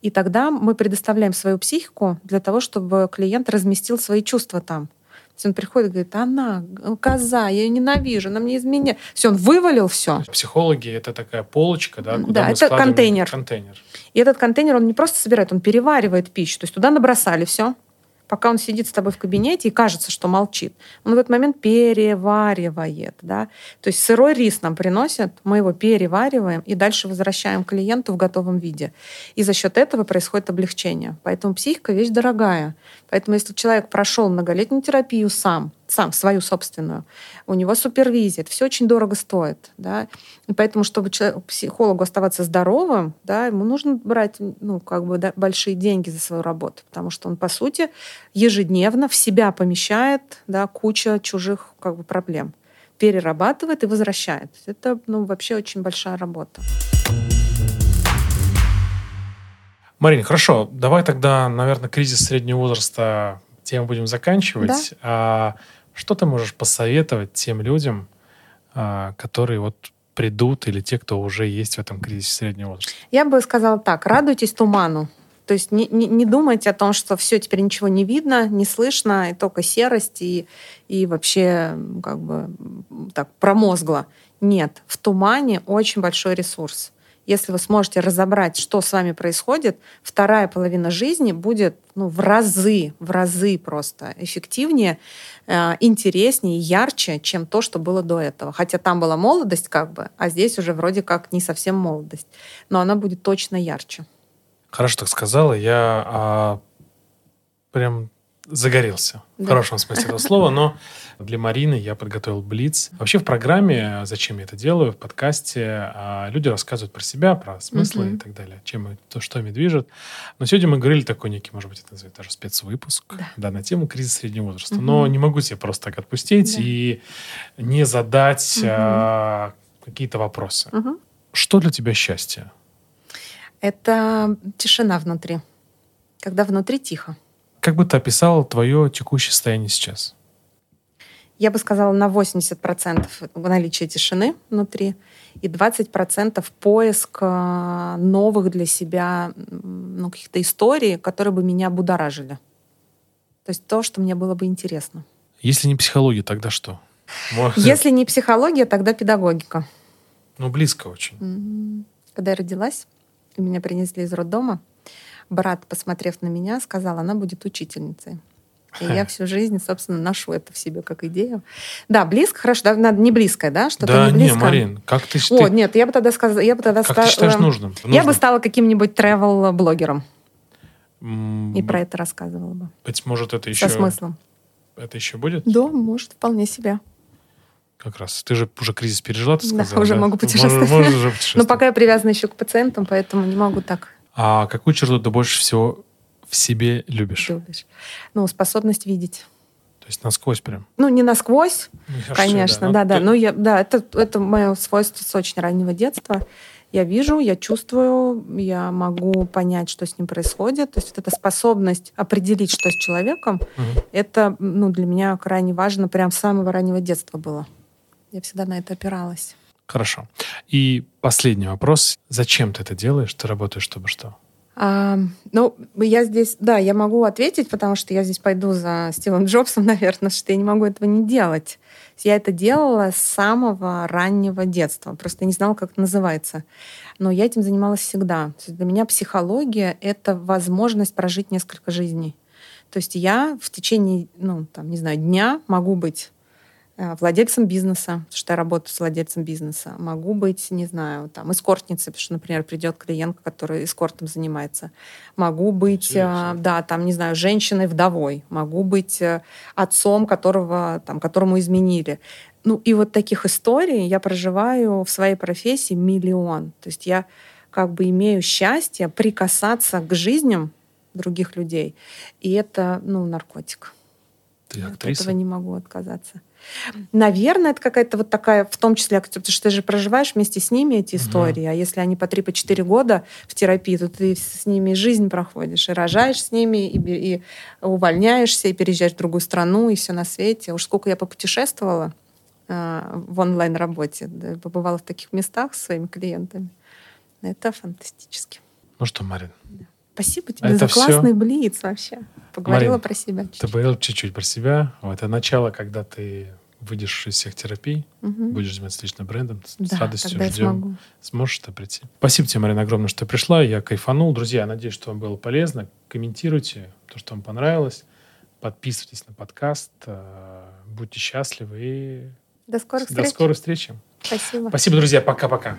И тогда мы предоставляем свою психику для того, чтобы клиент разместил свои чувства там. Все, он приходит и говорит, она коза, я ее ненавижу, она мне изменяет. Все, он вывалил все. Психологи — это такая полочка, да, куда да, мы это контейнер. контейнер. И этот контейнер, он не просто собирает, он переваривает пищу. То есть туда набросали все, пока он сидит с тобой в кабинете и кажется, что молчит, он в этот момент переваривает. Да? То есть сырой рис нам приносят, мы его перевариваем и дальше возвращаем клиенту в готовом виде. И за счет этого происходит облегчение. Поэтому психика вещь дорогая. Поэтому если человек прошел многолетнюю терапию сам, сам, свою собственную, у него супервизия, это все очень дорого стоит. Да? И поэтому, чтобы человек, психологу оставаться здоровым, да, ему нужно брать ну, как бы, да, большие деньги за свою работу, потому что он, по сути, ежедневно в себя помещает да, куча чужих как бы, проблем, перерабатывает и возвращает. Это ну, вообще очень большая работа. Марина, хорошо, давай тогда, наверное, кризис среднего возраста тем будем заканчивать. Да. А что ты можешь посоветовать тем людям, а, которые вот придут или те, кто уже есть в этом кризисе среднего возраста? Я бы сказала так, радуйтесь туману. То есть не, не, не думайте о том, что все теперь ничего не видно, не слышно, и только серость, и, и вообще как бы так промозгло. Нет, в тумане очень большой ресурс если вы сможете разобрать, что с вами происходит, вторая половина жизни будет ну, в разы, в разы просто эффективнее, э, интереснее, ярче, чем то, что было до этого. Хотя там была молодость как бы, а здесь уже вроде как не совсем молодость. Но она будет точно ярче. Хорошо так сказала. Я а, прям загорелся. Да. В хорошем смысле этого слова. Но [laughs] для Марины я подготовил Блиц. Вообще в программе, зачем я это делаю, в подкасте, а, люди рассказывают про себя, про смыслы mm-hmm. и так далее, чем то, что ими движет. Но сегодня мы говорили такой некий, может быть, это называется даже спецвыпуск, да, да на тему кризиса среднего возраста. Mm-hmm. Но не могу себе просто так отпустить да. и не задать mm-hmm. а, какие-то вопросы. Mm-hmm. Что для тебя счастье? Это тишина внутри. Когда внутри тихо. Как бы ты описал твое текущее состояние сейчас? Я бы сказала, на 80% наличие тишины внутри и 20% поиск э, новых для себя ну, каких-то историй, которые бы меня будоражили. То есть то, что мне было бы интересно. Если не психология, тогда что? [laughs] Если не психология, тогда педагогика. Ну, близко очень. Когда я родилась, меня принесли из роддома, брат, посмотрев на меня, сказал, она будет учительницей. И я [laughs] всю жизнь, собственно, ношу это в себе как идею. Да, близко, хорошо, да, надо не близкое, да, что-то да, не близко. не, Марин, как ты... О, ты... нет, я бы тогда сказала, я бы тогда как стала... ты считаешь нужным? нужным? Я бы стала каким-нибудь travel-блогером. Mm, и про это рассказывала бы. Быть может, это еще... Со смыслом. Это еще будет? Да, может, вполне себя. Как раз. Ты же уже кризис пережила, ты сказала, да? уже да? могу путешествовать. Можешь уже путешествовать. [laughs] Но пока я привязана еще к пациентам, поэтому не могу так. А какую черту ты больше всего в себе любишь? Любишь. Ну, способность видеть. То есть насквозь прям? Ну, не насквозь, ну, конечно, да, да. да. Но я, да, это, это мое свойство с очень раннего детства. Я вижу, я чувствую, я могу понять, что с ним происходит. То есть вот эта способность определить, что с человеком, угу. это ну, для меня крайне важно, прям с самого раннего детства было. Я всегда на это опиралась. Хорошо. И последний вопрос. Зачем ты это делаешь? Ты работаешь, чтобы что? А, ну, я здесь, да, я могу ответить, потому что я здесь пойду за Стивом Джобсом, [laughs] наверное, что я не могу этого не делать. Я это делала с самого раннего детства. Просто не знала, как это называется. Но я этим занималась всегда. Для меня психология — это возможность прожить несколько жизней. То есть я в течение, ну, там, не знаю, дня могу быть владельцем бизнеса, потому что я работаю с владельцем бизнеса. Могу быть, не знаю, там, эскортницей, потому что, например, придет клиент, который эскортом занимается. Могу быть, Интересно. да, там, не знаю, женщиной-вдовой. Могу быть э, отцом, которого, там, которому изменили. Ну, и вот таких историй я проживаю в своей профессии миллион. То есть я как бы имею счастье прикасаться к жизням других людей. И это, ну, наркотик. Ты актриса? От этого не могу отказаться. Наверное, это какая-то вот такая, в том числе, потому что ты же проживаешь вместе с ними эти истории, угу. а если они по 3-4 по года в терапии, то ты с ними жизнь проходишь, и рожаешь с ними, и, и увольняешься, и переезжаешь в другую страну, и все на свете. Уж сколько я попутешествовала э, в онлайн-работе, да, побывала в таких местах с своими клиентами. Это фантастически. Ну что, Марин, Спасибо тебе это за классный все... блиц вообще. Поговорила Марин, про себя чуть-чуть. Ты поговорила чуть-чуть про себя. Это начало, когда ты выйдешь из всех терапий, угу. будешь заниматься личным брендом, да, с радостью ждем. Сможешь ты прийти. Спасибо тебе, Марина, огромное, что пришла. Я кайфанул. Друзья, надеюсь, что вам было полезно. Комментируйте то, что вам понравилось. Подписывайтесь на подкаст. Э, будьте счастливы и До скорых встреч. до скорой встречи. Спасибо. Спасибо, друзья. Пока-пока.